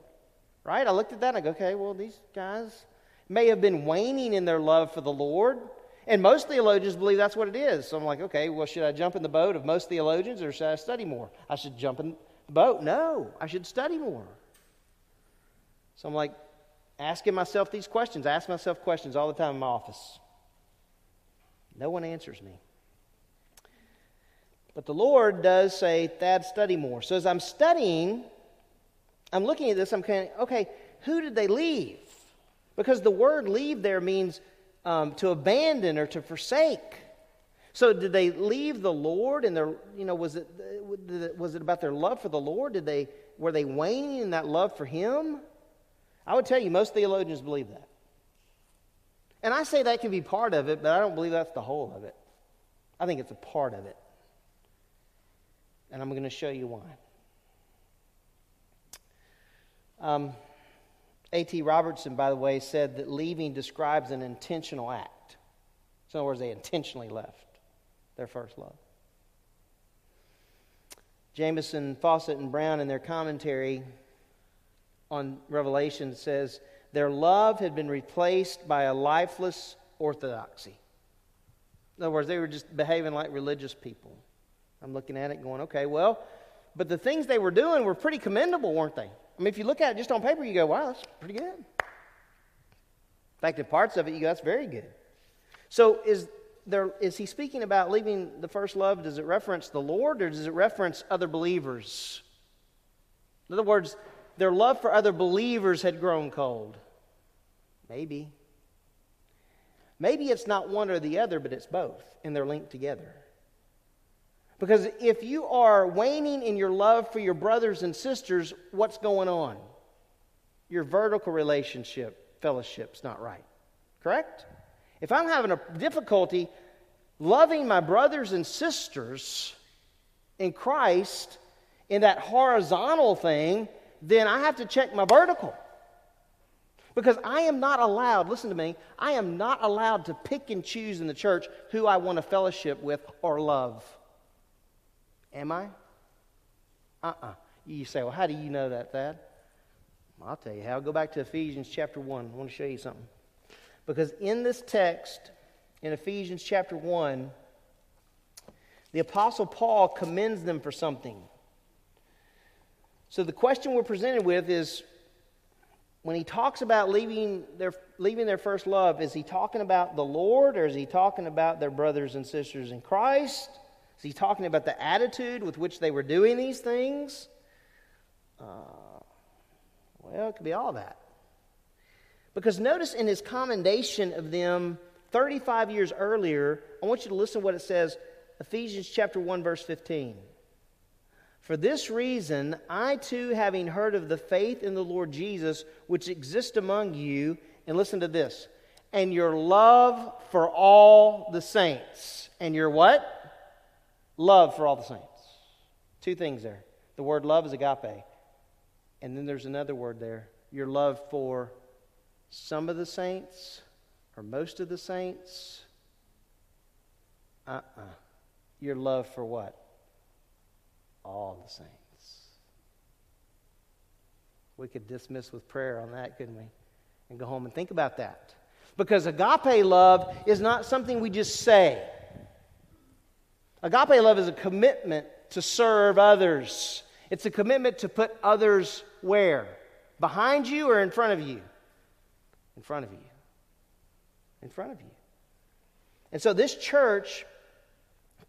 Right? I looked at that and I go, okay, well, these guys may have been waning in their love for the Lord. And most theologians believe that's what it is. So I'm like, okay, well, should I jump in the boat of most theologians or should I study more? I should jump in the boat. No, I should study more. So I'm like asking myself these questions. I ask myself questions all the time in my office. No one answers me. But the Lord does say, Thad, study more. So as I'm studying, I'm looking at this, I'm kind of, okay, who did they leave? Because the word leave there means um, to abandon or to forsake. So did they leave the Lord and their, you know, was it, was it about their love for the Lord? Did they, were they waning in that love for Him? I would tell you, most theologians believe that. And I say that can be part of it, but I don't believe that's the whole of it. I think it's a part of it. And I'm going to show you why. Um, A.T. Robertson, by the way, said that leaving describes an intentional act. So in other words, they intentionally left their first love. Jamieson, Fausset, and Brown, in their commentary on Revelation, says their love had been replaced by a lifeless orthodoxy. In other words, they were just behaving like religious people. I'm looking at it going, okay, well, but the things they were doing were pretty commendable, weren't they? I mean, if you look at it just on paper, you go, wow, that's pretty good. In fact, in parts of it, you go, that's very good. So is there, is he speaking about leaving the first love? Does it reference the Lord or does it reference other believers? In other words, their love for other believers had grown cold. Maybe. Maybe it's not one or the other, but it's both, and they're linked together. Because if you are waning in your love for your brothers and sisters, what's going on? Your vertical relationship, fellowship's not right. Correct? if I'm having a difficulty loving my brothers and sisters in Christ in that horizontal thing, then I have to check my vertical. Because I am not allowed, listen to me, I am not allowed to pick and choose in the church who I want to fellowship with or love. Am I? Uh uh-uh. uh You say, well, how do you know that, Thad? I'll tell you how. Go back to Ephesians chapter 1. I want to show you something. Because in this text, in Ephesians chapter 1, the Apostle Paul commends them for something. So the question we're presented with is when he talks about leaving their, leaving their first love, is he talking about the Lord or is he talking about their brothers and sisters in Christ? Is he talking about the attitude with which they were doing these things? Uh, well, it could be all that. Because notice in his commendation of them 35 years earlier, I want you to listen to what it says Ephesians chapter 1 verse 15. For this reason, I too, having heard of the faith in the Lord Jesus which exists among you, and listen to this, and your love for all the saints. And your what? Love for all the saints. Two things there. The word love is agape. And then there's another word there your love for some of the saints or most of the saints. Uh uh-uh. uh Your love for what? All the saints. We could dismiss with prayer on that, couldn't we? And go home and think about that. Because agape love is not something we just say. Agape love is a commitment to serve others. It's a commitment to put others where? Behind you or in front of you? In front of you. In front of you. And so this church,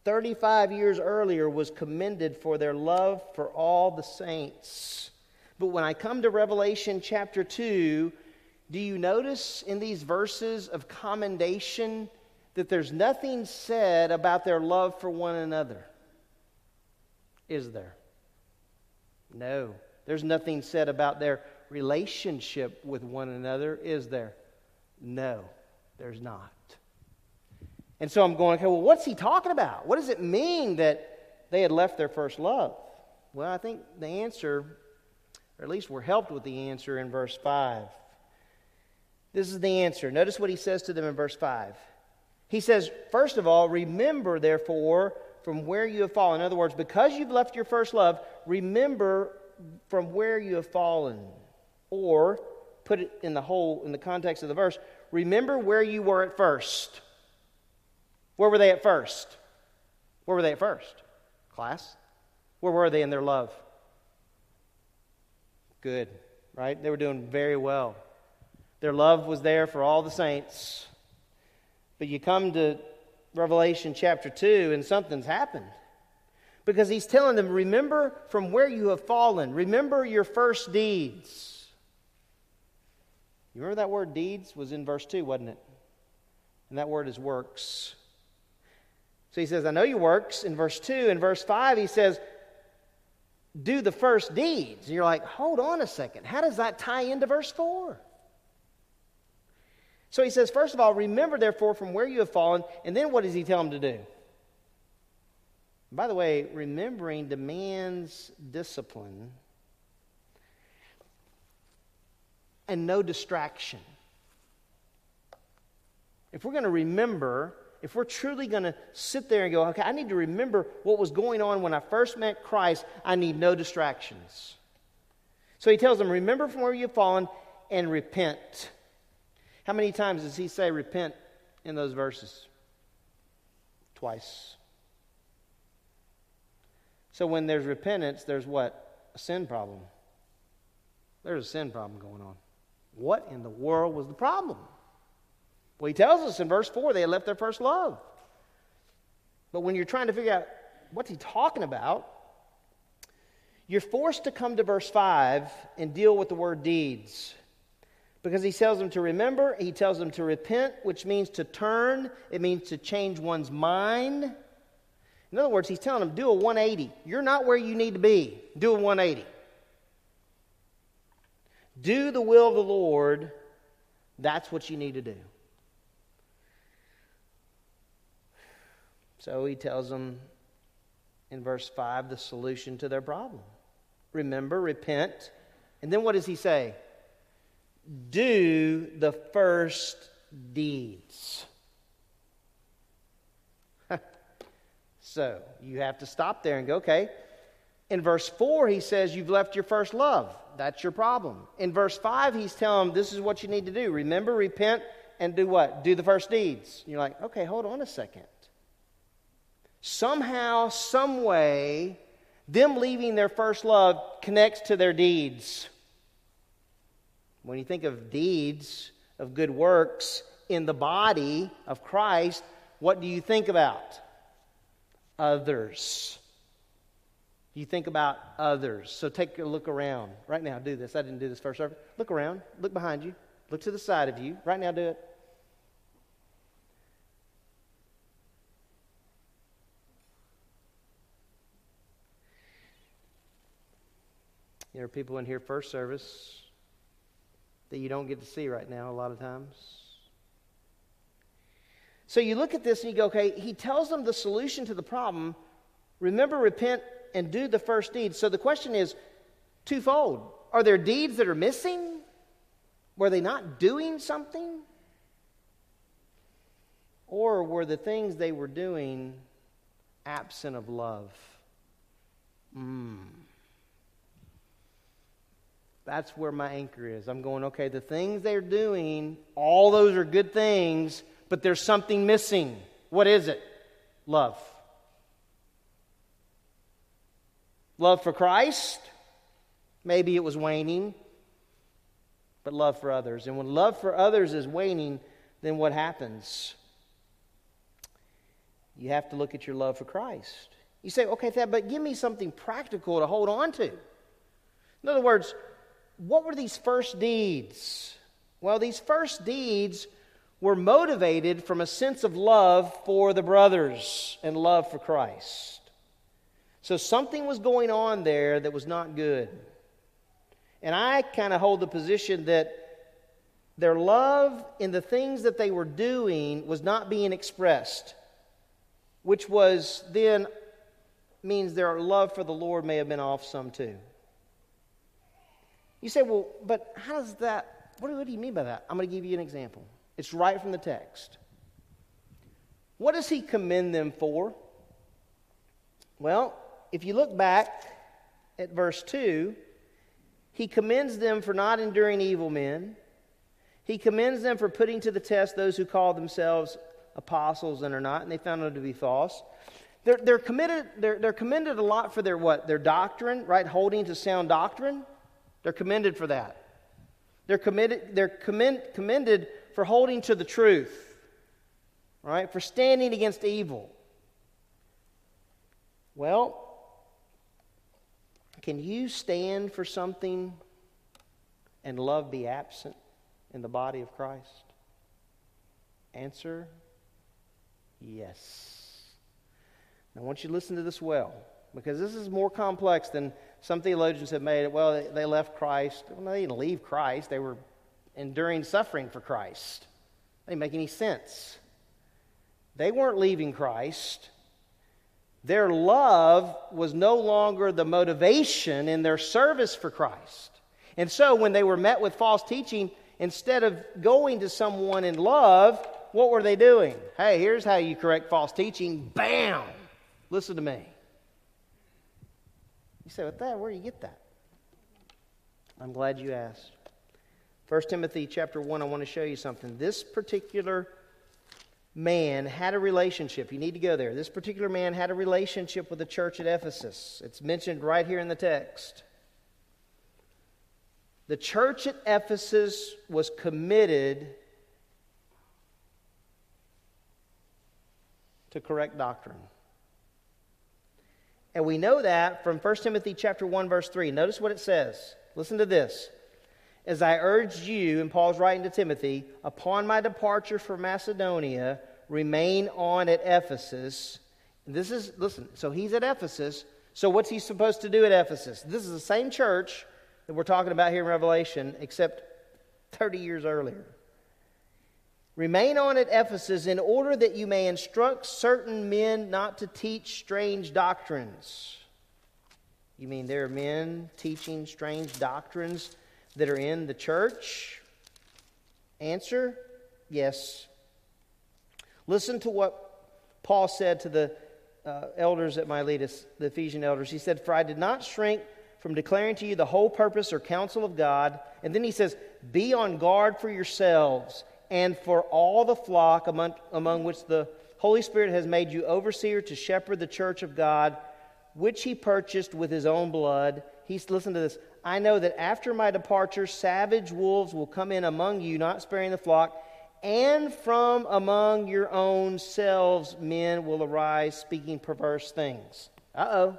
35 years earlier, was commended for their love for all the saints. But when I come to Revelation chapter 2, do you notice in these verses of commendation that there's nothing said about their love for one another? Is there? No. There's nothing said about their relationship with one another, is there? No, there's not. And so I'm going, okay, well, what's he talking about? What does it mean that they had left their first love? Well, I think the answer, or at least we're helped with the answer in verse 5. This is the answer. Notice what he says to them in verse 5. He says, First of all, remember, therefore, from where you have fallen. In other words, because you've left your first love, remember from where you have fallen. Or, put it in the whole, in the context of the verse, remember where you were at first. Where were they at first? Where were they at first? Class? Where were they in their love? Good, right? They were doing very well. Their love was there for all the saints. But you come to Revelation chapter 2 and something's happened because he's telling them, Remember from where you have fallen, remember your first deeds. You remember that word deeds was in verse 2, wasn't it? And that word is works. So he says, I know your works in verse 2. In verse 5, he says, Do the first deeds. And you're like, Hold on a second. How does that tie into verse 4? So he says, First of all, remember therefore from where you have fallen. And then what does he tell them to do? By the way, remembering demands discipline and no distraction. If we're going to remember, if we're truly going to sit there and go, okay, I need to remember what was going on when I first met Christ, I need no distractions. So he tells them, remember from where you've fallen and repent. How many times does he say repent in those verses? Twice. So when there's repentance, there's what? A sin problem. There's a sin problem going on. What in the world was the problem? Well, he tells us in verse 4 they had left their first love. But when you're trying to figure out what's he talking about, you're forced to come to verse 5 and deal with the word deeds. Because he tells them to remember, he tells them to repent, which means to turn, it means to change one's mind. In other words, he's telling them, do a 180. You're not where you need to be. Do a 180. Do the will of the Lord. That's what you need to do. So he tells them in verse 5 the solution to their problem. Remember, repent. And then what does he say? Do the first deeds. so you have to stop there and go, okay. In verse 4, he says, You've left your first love. That's your problem. In verse 5, he's telling them, This is what you need to do. Remember, repent, and do what? Do the first deeds. You're like, Okay, hold on a second. Somehow, some way, them leaving their first love connects to their deeds. When you think of deeds, of good works in the body of Christ, what do you think about? Others. You think about others. So take a look around. Right now, do this. I didn't do this first service. Look around. Look behind you. Look to the side of you. Right now, do it. There are people in here first service that you don't get to see right now a lot of times. So you look at this and you go, okay, he tells them the solution to the problem. Remember, repent, and do the first deed. So the question is twofold Are there deeds that are missing? Were they not doing something? Or were the things they were doing absent of love? Hmm. That's where my anchor is. I'm going, okay, the things they're doing, all those are good things, but there's something missing. What is it? Love. Love for Christ, maybe it was waning, but love for others. And when love for others is waning, then what happens? You have to look at your love for Christ. You say, okay, Thad, but give me something practical to hold on to. In other words, what were these first deeds? Well, these first deeds were motivated from a sense of love for the brothers and love for Christ. So something was going on there that was not good. And I kind of hold the position that their love in the things that they were doing was not being expressed, which was then means their love for the Lord may have been off some too. You say, well, but how does that, what do, you mean by that? I'm going to give you an example. It's right from the text. What does he commend them for? Well, if you look back at verse 2, he commends them for not enduring evil men. He commends them for putting to the test those who call themselves apostles and are not, and they found them to be false. They're, they're, committed, they're, they're commended a lot for their what? Their doctrine, right? Holding to sound doctrine. They're commended for that. They're, committed, they're commend, commended for holding to the truth, right? For standing against evil. Well, can you stand for something and love be absent in the body of Christ? Answer yes. Now, I want you to listen to this well, because this is more complex than some theologians have made it, well, they left Christ. Well, they didn't leave Christ, they were enduring suffering for Christ. That didn't make any sense. They weren't leaving Christ. Their love was no longer the motivation in their service for Christ. And so when they were met with false teaching, instead of going to someone in love, what were they doing? Hey, here's how you correct false teaching. Bam! Listen to me. You say, "What that? Where do you get that?" I'm glad you asked. 1 Timothy chapter 1, I want to show you something. This particular man had a relationship. You need to go there. This particular man had a relationship with the church at Ephesus. It's mentioned right here in the text. The church at Ephesus was committed to correct doctrine. And we know that from 1 Timothy chapter 1 verse 3. Notice what it says. Listen to this. As I urged you, and Paul's writing to Timothy, upon my departure from Macedonia, remain on at Ephesus. This is, listen, so he's at Ephesus. So what's he supposed to do at Ephesus? This is the same church that we're talking about here in Revelation, except 30 years earlier. Remain on at Ephesus in order that you may instruct certain men not to teach strange doctrines. You mean there are men teaching strange doctrines that are in the church? Answer yes. Listen to what Paul said to the uh, elders at Miletus, the Ephesian elders. He said, For I did not shrink from declaring to you the whole purpose or counsel of God. And then he says, Be on guard for yourselves and for all the flock among, among which the Holy Spirit has made you overseer to shepherd the church of God, which he purchased with his own blood. He's listen to this. I know that after my departure, savage wolves will come in among you, not sparing the flock, and from among your own selves men will arise speaking perverse things. Uh oh.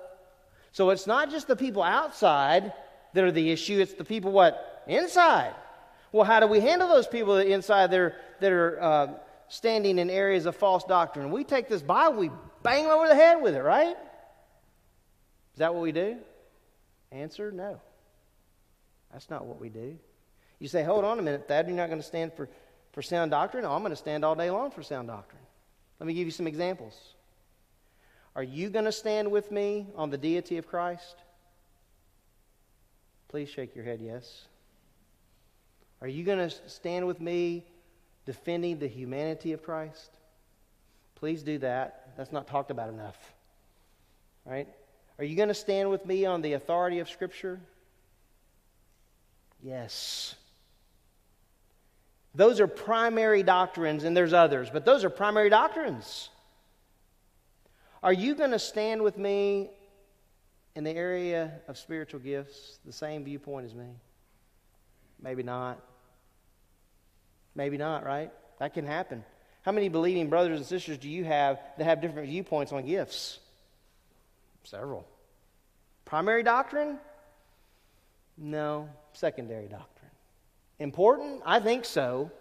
So it's not just the people outside that are the issue, it's the people what? Inside. Well, how do we handle those people inside that are, that are uh, standing in areas of false doctrine? We take this Bible, we bang them over the head with it, right? Is that what we do? Answer no. That's not what we do. You say, hold on a minute, Thad, you're not going to stand for, for sound doctrine? I'm going to stand all day long for sound doctrine. Let me give you some examples. Are you going to stand with me on the deity of Christ? Please shake your head, yes. Are you going to stand with me defending the humanity of Christ? Please do that. That's not talked about enough. Right? Are you going to stand with me on the authority of Scripture? Yes. Those are primary doctrines, and there's others, but those are primary doctrines. Are you going to stand with me in the area of spiritual gifts, the same viewpoint as me? Maybe not. Maybe not, right? That can happen. How many believing brothers and sisters do you have that have different viewpoints on gifts? Several. Primary doctrine? No. Secondary doctrine. Important? I think so.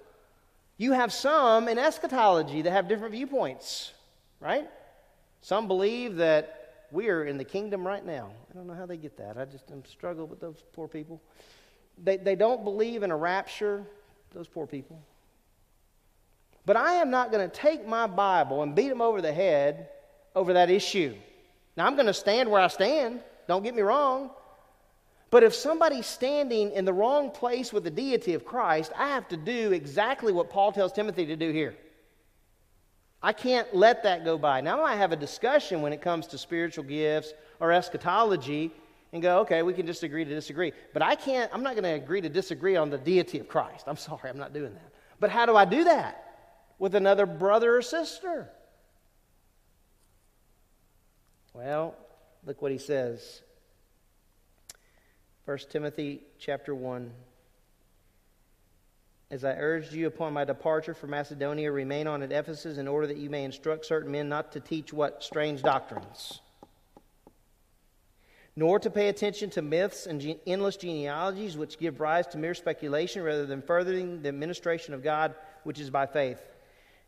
You have some in eschatology that have different viewpoints, right? Some believe that we are in the kingdom right now. I don't know how they get that. I just am struggle with those poor people. They, they don't believe in a rapture those poor people. But I am not going to take my Bible and beat them over the head over that issue. Now, I'm going to stand where I stand. Don't get me wrong. But if somebody's standing in the wrong place with the deity of Christ, I have to do exactly what Paul tells Timothy to do here. I can't let that go by. Now, I have a discussion when it comes to spiritual gifts or eschatology and go, okay, we can just agree to disagree. But I can't, I'm not going to agree to disagree on the deity of Christ. I'm sorry, I'm not doing that. But how do I do that? With another brother or sister? Well, look what he says. 1 Timothy chapter 1. As I urged you upon my departure from Macedonia, remain on at Ephesus in order that you may instruct certain men not to teach what? Strange doctrines nor to pay attention to myths and endless genealogies which give rise to mere speculation rather than furthering the administration of God which is by faith.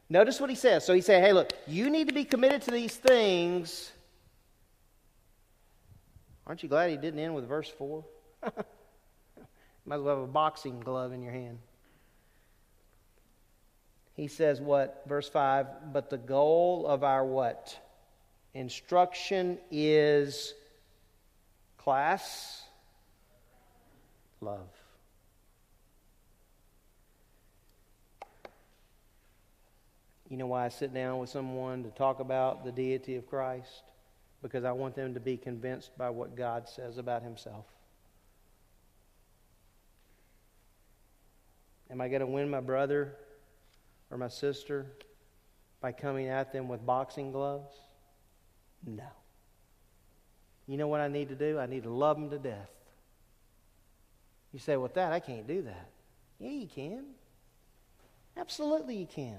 Notice what he says. So he said, hey, look, you need to be committed to these things. Aren't you glad he didn't end with verse 4? Might as well have a boxing glove in your hand. He says what? Verse 5 But the goal of our what? Instruction is Class, love. You know why I sit down with someone to talk about the deity of Christ? Because I want them to be convinced by what God says about Himself. Am I going to win my brother or my sister by coming at them with boxing gloves? No. You know what I need to do? I need to love them to death. You say, well, that I can't do that. Yeah, you can. Absolutely, you can.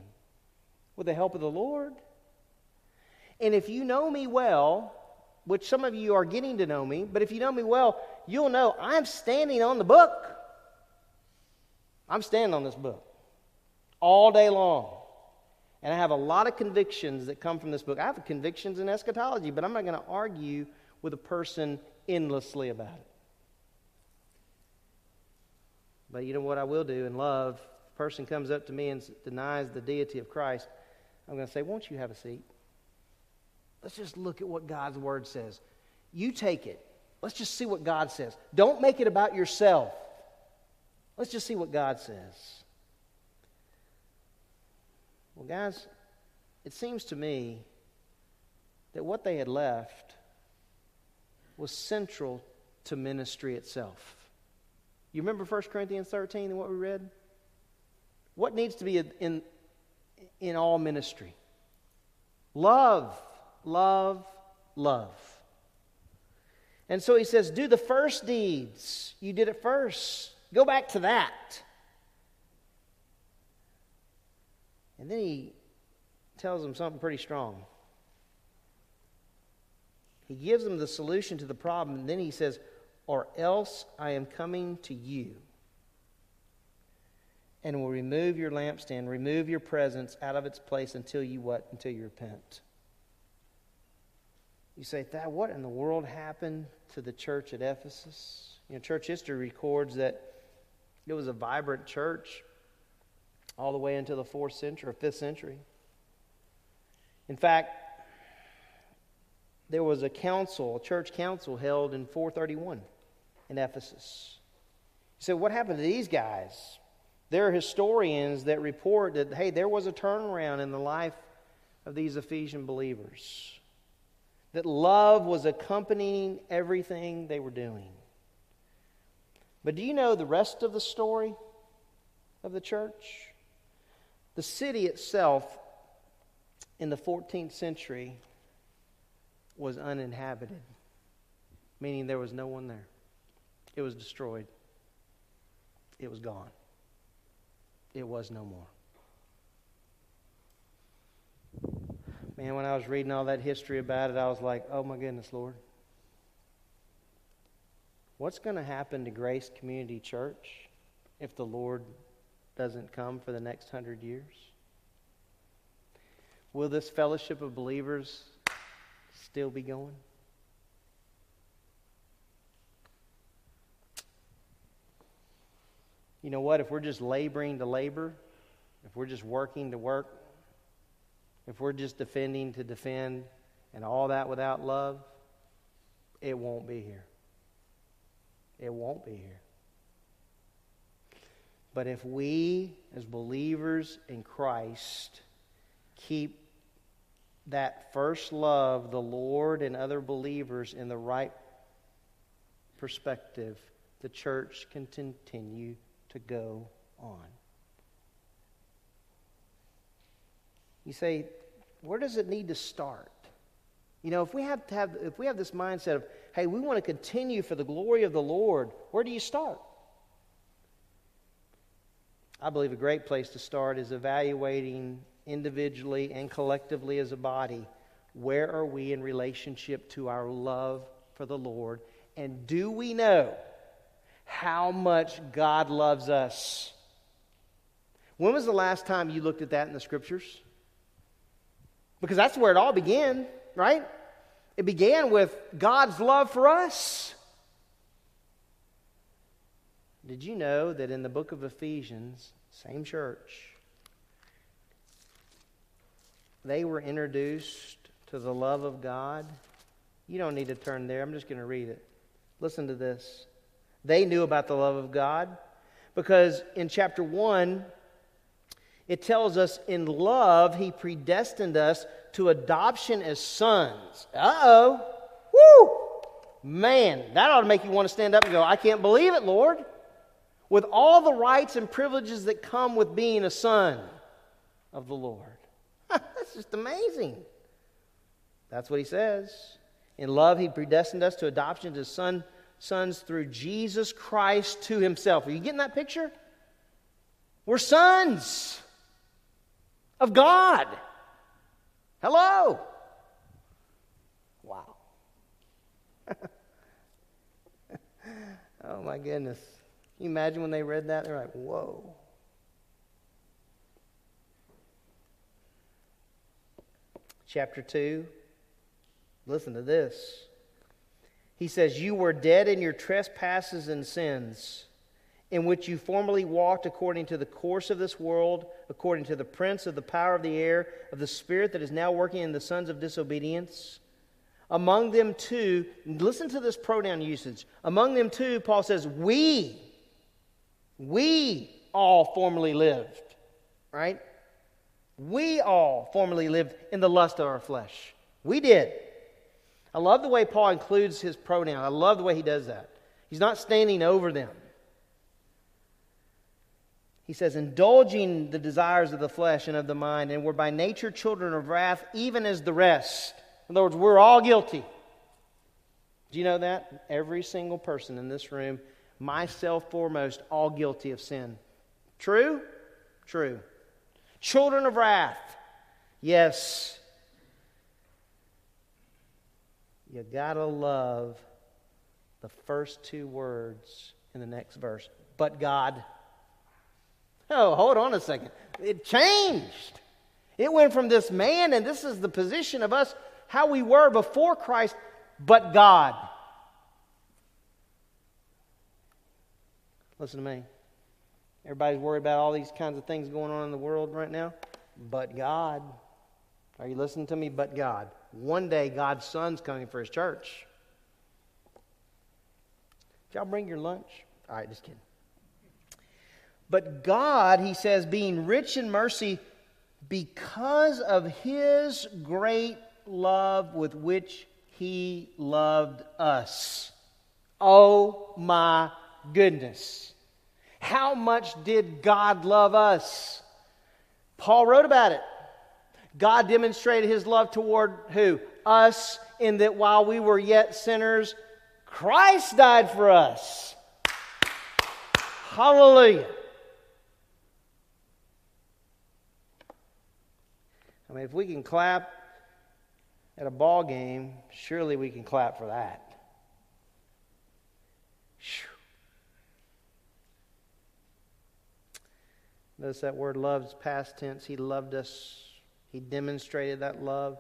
With the help of the Lord. And if you know me well, which some of you are getting to know me, but if you know me well, you'll know I'm standing on the book. I'm standing on this book all day long. And I have a lot of convictions that come from this book. I have convictions in eschatology, but I'm not going to argue with a person endlessly about it. But you know what I will do in love? If a person comes up to me and denies the deity of Christ, I'm going to say, Won't you have a seat? Let's just look at what God's word says. You take it. Let's just see what God says. Don't make it about yourself. Let's just see what God says. Well, guys, it seems to me that what they had left was central to ministry itself. You remember 1 Corinthians 13 and what we read? What needs to be in, in all ministry? Love, love, love. And so he says, Do the first deeds. You did it first. Go back to that. And then he tells them something pretty strong. He gives them the solution to the problem, and then he says, Or else I am coming to you and will remove your lampstand, remove your presence out of its place until you what? Until you repent. You say, Thad, what in the world happened to the church at Ephesus? You know, church history records that it was a vibrant church all the way into the fourth century or fifth century. In fact, there was a council, a church council held in 431 in Ephesus. Say, what happened to these guys? There are historians that report that, hey, there was a turnaround in the life of these Ephesian believers that love was accompanying everything they were doing. But do you know the rest of the story of the church? The city itself in the 14th century was uninhabited, meaning there was no one there. It was destroyed, it was gone, it was no more. Man, when I was reading all that history about it, I was like, oh my goodness, Lord. What's going to happen to Grace Community Church if the Lord doesn't come for the next hundred years? Will this fellowship of believers still be going? You know what? If we're just laboring to labor, if we're just working to work, if we're just defending to defend and all that without love, it won't be here. It won't be here. But if we, as believers in Christ, keep that first love, the Lord and other believers, in the right perspective, the church can continue to go on. You say, where does it need to start? You know, if we have to have if we have this mindset of, hey, we want to continue for the glory of the Lord, where do you start? I believe a great place to start is evaluating individually and collectively as a body where are we in relationship to our love for the Lord? And do we know how much God loves us? When was the last time you looked at that in the scriptures? Because that's where it all began, right? It began with God's love for us. Did you know that in the book of Ephesians, same church, they were introduced to the love of God? You don't need to turn there. I'm just going to read it. Listen to this. They knew about the love of God because in chapter 1, it tells us in love, he predestined us to adoption as sons. Uh oh. Woo! Man, that ought to make you want to stand up and go, I can't believe it, Lord. With all the rights and privileges that come with being a son of the Lord. Just amazing. That's what he says. In love, he predestined us to adoption as son, sons through Jesus Christ to himself. Are you getting that picture? We're sons of God. Hello. Wow. oh my goodness. Can you imagine when they read that? They're like, whoa. Chapter 2. Listen to this. He says, You were dead in your trespasses and sins in which you formerly walked according to the course of this world, according to the prince of the power of the air, of the spirit that is now working in the sons of disobedience. Among them, too, listen to this pronoun usage. Among them, too, Paul says, We, we all formerly lived, right? We all formerly lived in the lust of our flesh. We did. I love the way Paul includes his pronoun. I love the way he does that. He's not standing over them. He says, indulging the desires of the flesh and of the mind, and we're by nature children of wrath, even as the rest. In other words, we're all guilty. Do you know that? Every single person in this room, myself foremost, all guilty of sin. True? True. Children of wrath. Yes. You gotta love the first two words in the next verse. But God. Oh, hold on a second. It changed. It went from this man, and this is the position of us, how we were before Christ, but God. Listen to me. Everybody's worried about all these kinds of things going on in the world right now, but God. Are you listening to me? But God. One day, God's Son's coming for His church. Did y'all bring your lunch? All right, just kidding. But God, he says, being rich in mercy because of his great love with which he loved us. Oh my goodness. How much did God love us? Paul wrote about it. God demonstrated his love toward who? Us, in that while we were yet sinners, Christ died for us. Hallelujah. I mean, if we can clap at a ball game, surely we can clap for that. Notice that word love is past tense. He loved us, He demonstrated that love.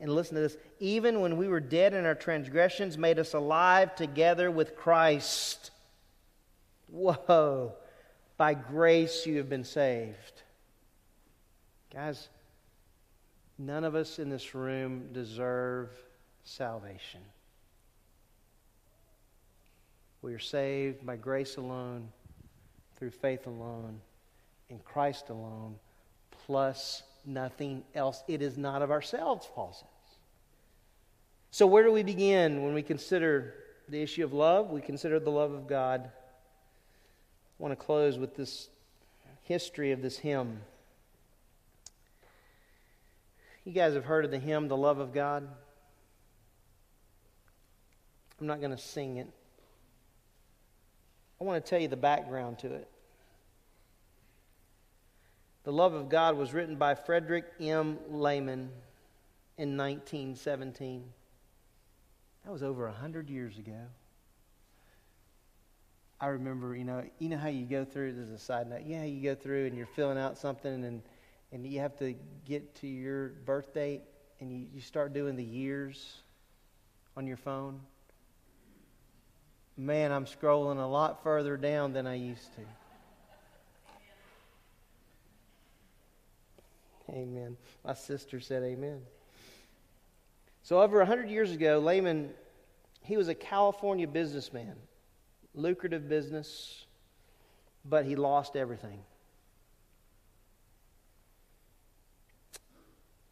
And listen to this even when we were dead in our transgressions, made us alive together with Christ. Whoa. By grace you have been saved. Guys, None of us in this room deserve salvation. We are saved by grace alone, through faith alone, in Christ alone, plus nothing else. It is not of ourselves, Paul says. So, where do we begin when we consider the issue of love? We consider the love of God. I want to close with this history of this hymn. You guys have heard of the hymn, The Love of God? I'm not going to sing it. I want to tell you the background to it. The Love of God was written by Frederick M. Lehman in 1917. That was over 100 years ago. I remember, you know, you know how you go through, as a side note, yeah, you go through and you're filling out something and and you have to get to your birth date and you, you start doing the years on your phone. Man, I'm scrolling a lot further down than I used to. Amen. My sister said amen. So, over 100 years ago, Lehman, he was a California businessman, lucrative business, but he lost everything.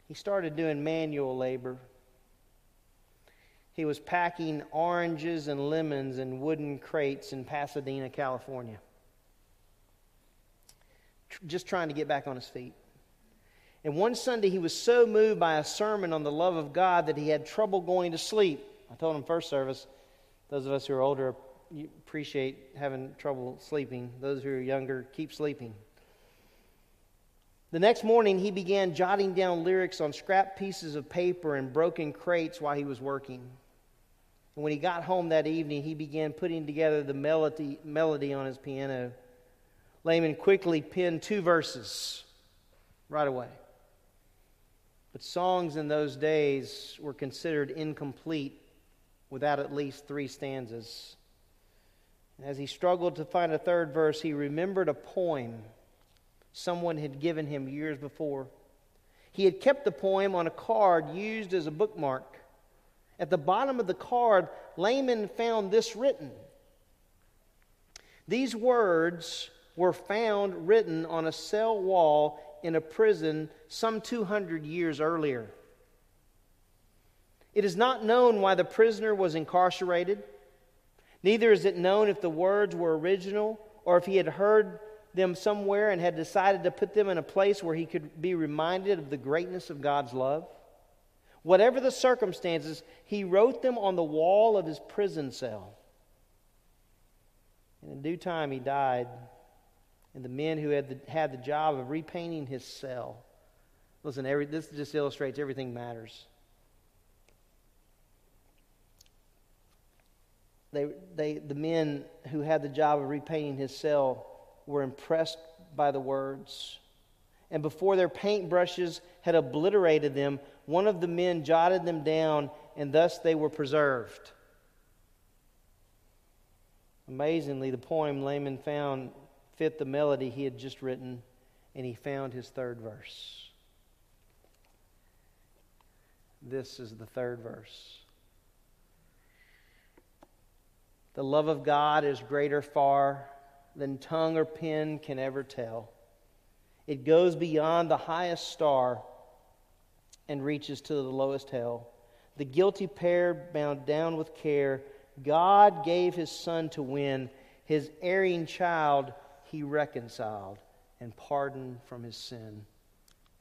he started doing manual labor. He was packing oranges and lemons in wooden crates in Pasadena, California. Just trying to get back on his feet. And one Sunday, he was so moved by a sermon on the love of God that he had trouble going to sleep. I told him first service, those of us who are older appreciate having trouble sleeping. Those who are younger, keep sleeping. The next morning, he began jotting down lyrics on scrap pieces of paper and broken crates while he was working. And when he got home that evening, he began putting together the melody, melody on his piano. Lehman quickly penned two verses right away. But songs in those days were considered incomplete without at least three stanzas. As he struggled to find a third verse, he remembered a poem someone had given him years before. He had kept the poem on a card used as a bookmark. At the bottom of the card, Lehman found this written. These words were found written on a cell wall in a prison some 200 years earlier. It is not known why the prisoner was incarcerated. Neither is it known if the words were original or if he had heard them somewhere and had decided to put them in a place where he could be reminded of the greatness of God's love. Whatever the circumstances, he wrote them on the wall of his prison cell. And in due time, he died. And the men who had the, had the job of repainting his cell. Listen, every, this just illustrates everything matters. They, they, the men who had the job of repainting his cell were impressed by the words. And before their paintbrushes had obliterated them, one of the men jotted them down, and thus they were preserved. Amazingly, the poem Lehman found fit the melody he had just written, and he found his third verse. This is the third verse. The love of God is greater far than tongue or pen can ever tell. It goes beyond the highest star and reaches to the lowest hell. The guilty pair bound down with care, God gave his son to win. His erring child he reconciled and pardoned from his sin.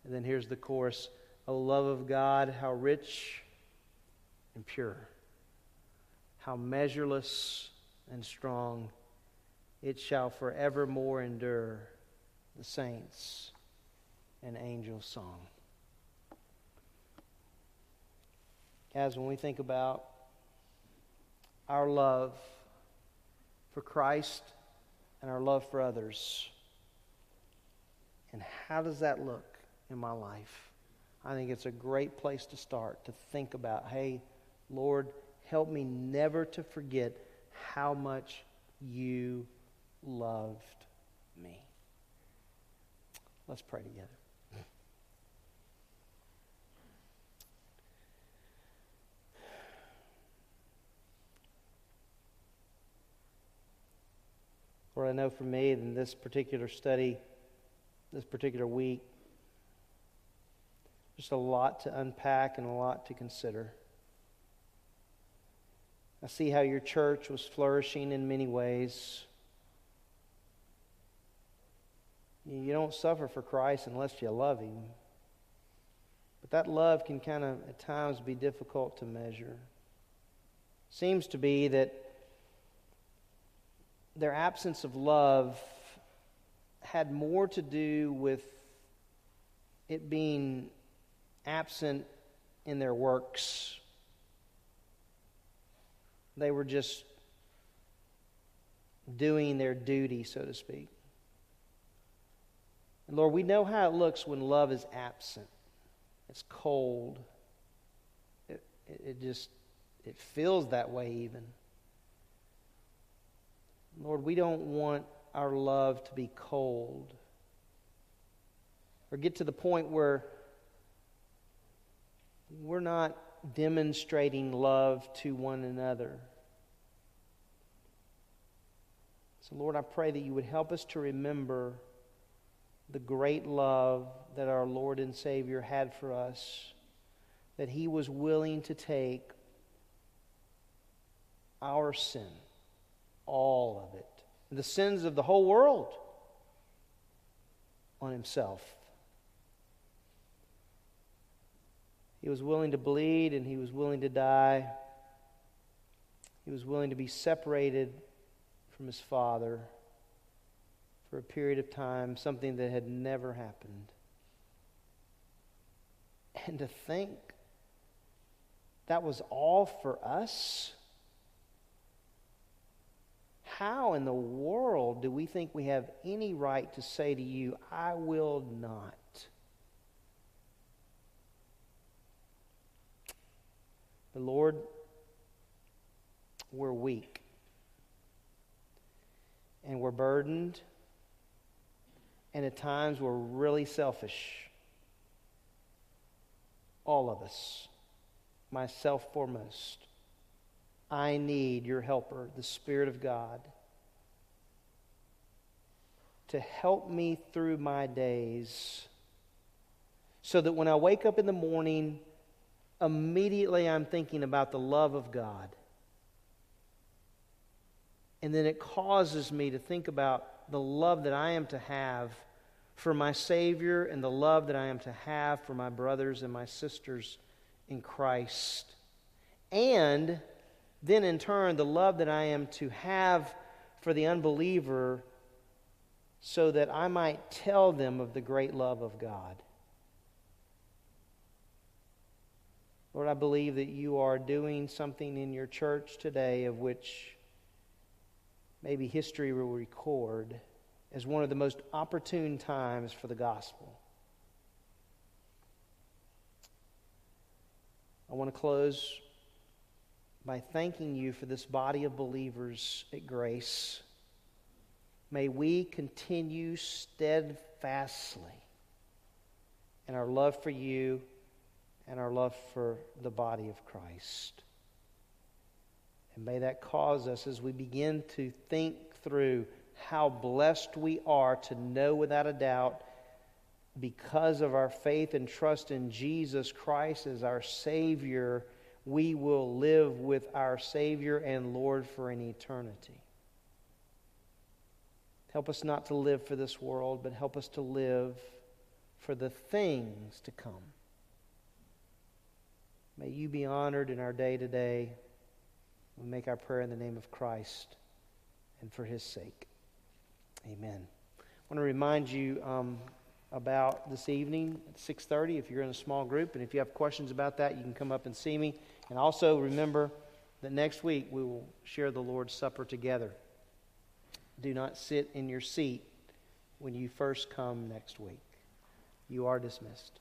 And then here's the chorus O love of God, how rich and pure, how measureless and strong it shall forevermore endure the saints and angels' song. As when we think about our love for Christ and our love for others, and how does that look in my life? I think it's a great place to start to think about hey, Lord, help me never to forget how much you loved me. Let's pray together. Lord, I know for me in this particular study, this particular week, just a lot to unpack and a lot to consider. I see how your church was flourishing in many ways. You don't suffer for Christ unless you love Him. But that love can kind of, at times, be difficult to measure. Seems to be that their absence of love had more to do with it being absent in their works. They were just doing their duty, so to speak. And Lord, we know how it looks when love is absent. It's cold. It, it, just, it feels that way even. Lord, we don't want our love to be cold or get to the point where we're not demonstrating love to one another. So, Lord, I pray that you would help us to remember the great love that our Lord and Savior had for us, that He was willing to take our sin, all of it, the sins of the whole world, on Himself. He was willing to bleed and He was willing to die. He was willing to be separated from His Father for a period of time, something that had never happened. And to think that was all for us? How in the world do we think we have any right to say to you, I will not? But Lord, we're weak. And we're burdened, and at times we're really selfish. All of us, myself foremost. I need your helper, the Spirit of God, to help me through my days so that when I wake up in the morning, immediately I'm thinking about the love of God. And then it causes me to think about the love that I am to have for my Savior and the love that I am to have for my brothers and my sisters in Christ. And then, in turn, the love that I am to have for the unbeliever so that I might tell them of the great love of God. Lord, I believe that you are doing something in your church today of which maybe history will record as one of the most opportune times for the gospel. I want to close by thanking you for this body of believers at Grace. May we continue steadfastly in our love for you and our love for the body of Christ. And may that cause us, as we begin to think through how blessed we are to know without a doubt, because of our faith and trust in Jesus Christ as our Savior, we will live with our Savior and Lord for an eternity. Help us not to live for this world, but help us to live for the things to come. May you be honored in our day to day. We make our prayer in the name of Christ and for his sake. Amen. I want to remind you um, about this evening at 6.30 if you're in a small group. And if you have questions about that, you can come up and see me. And also remember that next week we will share the Lord's Supper together. Do not sit in your seat when you first come next week. You are dismissed.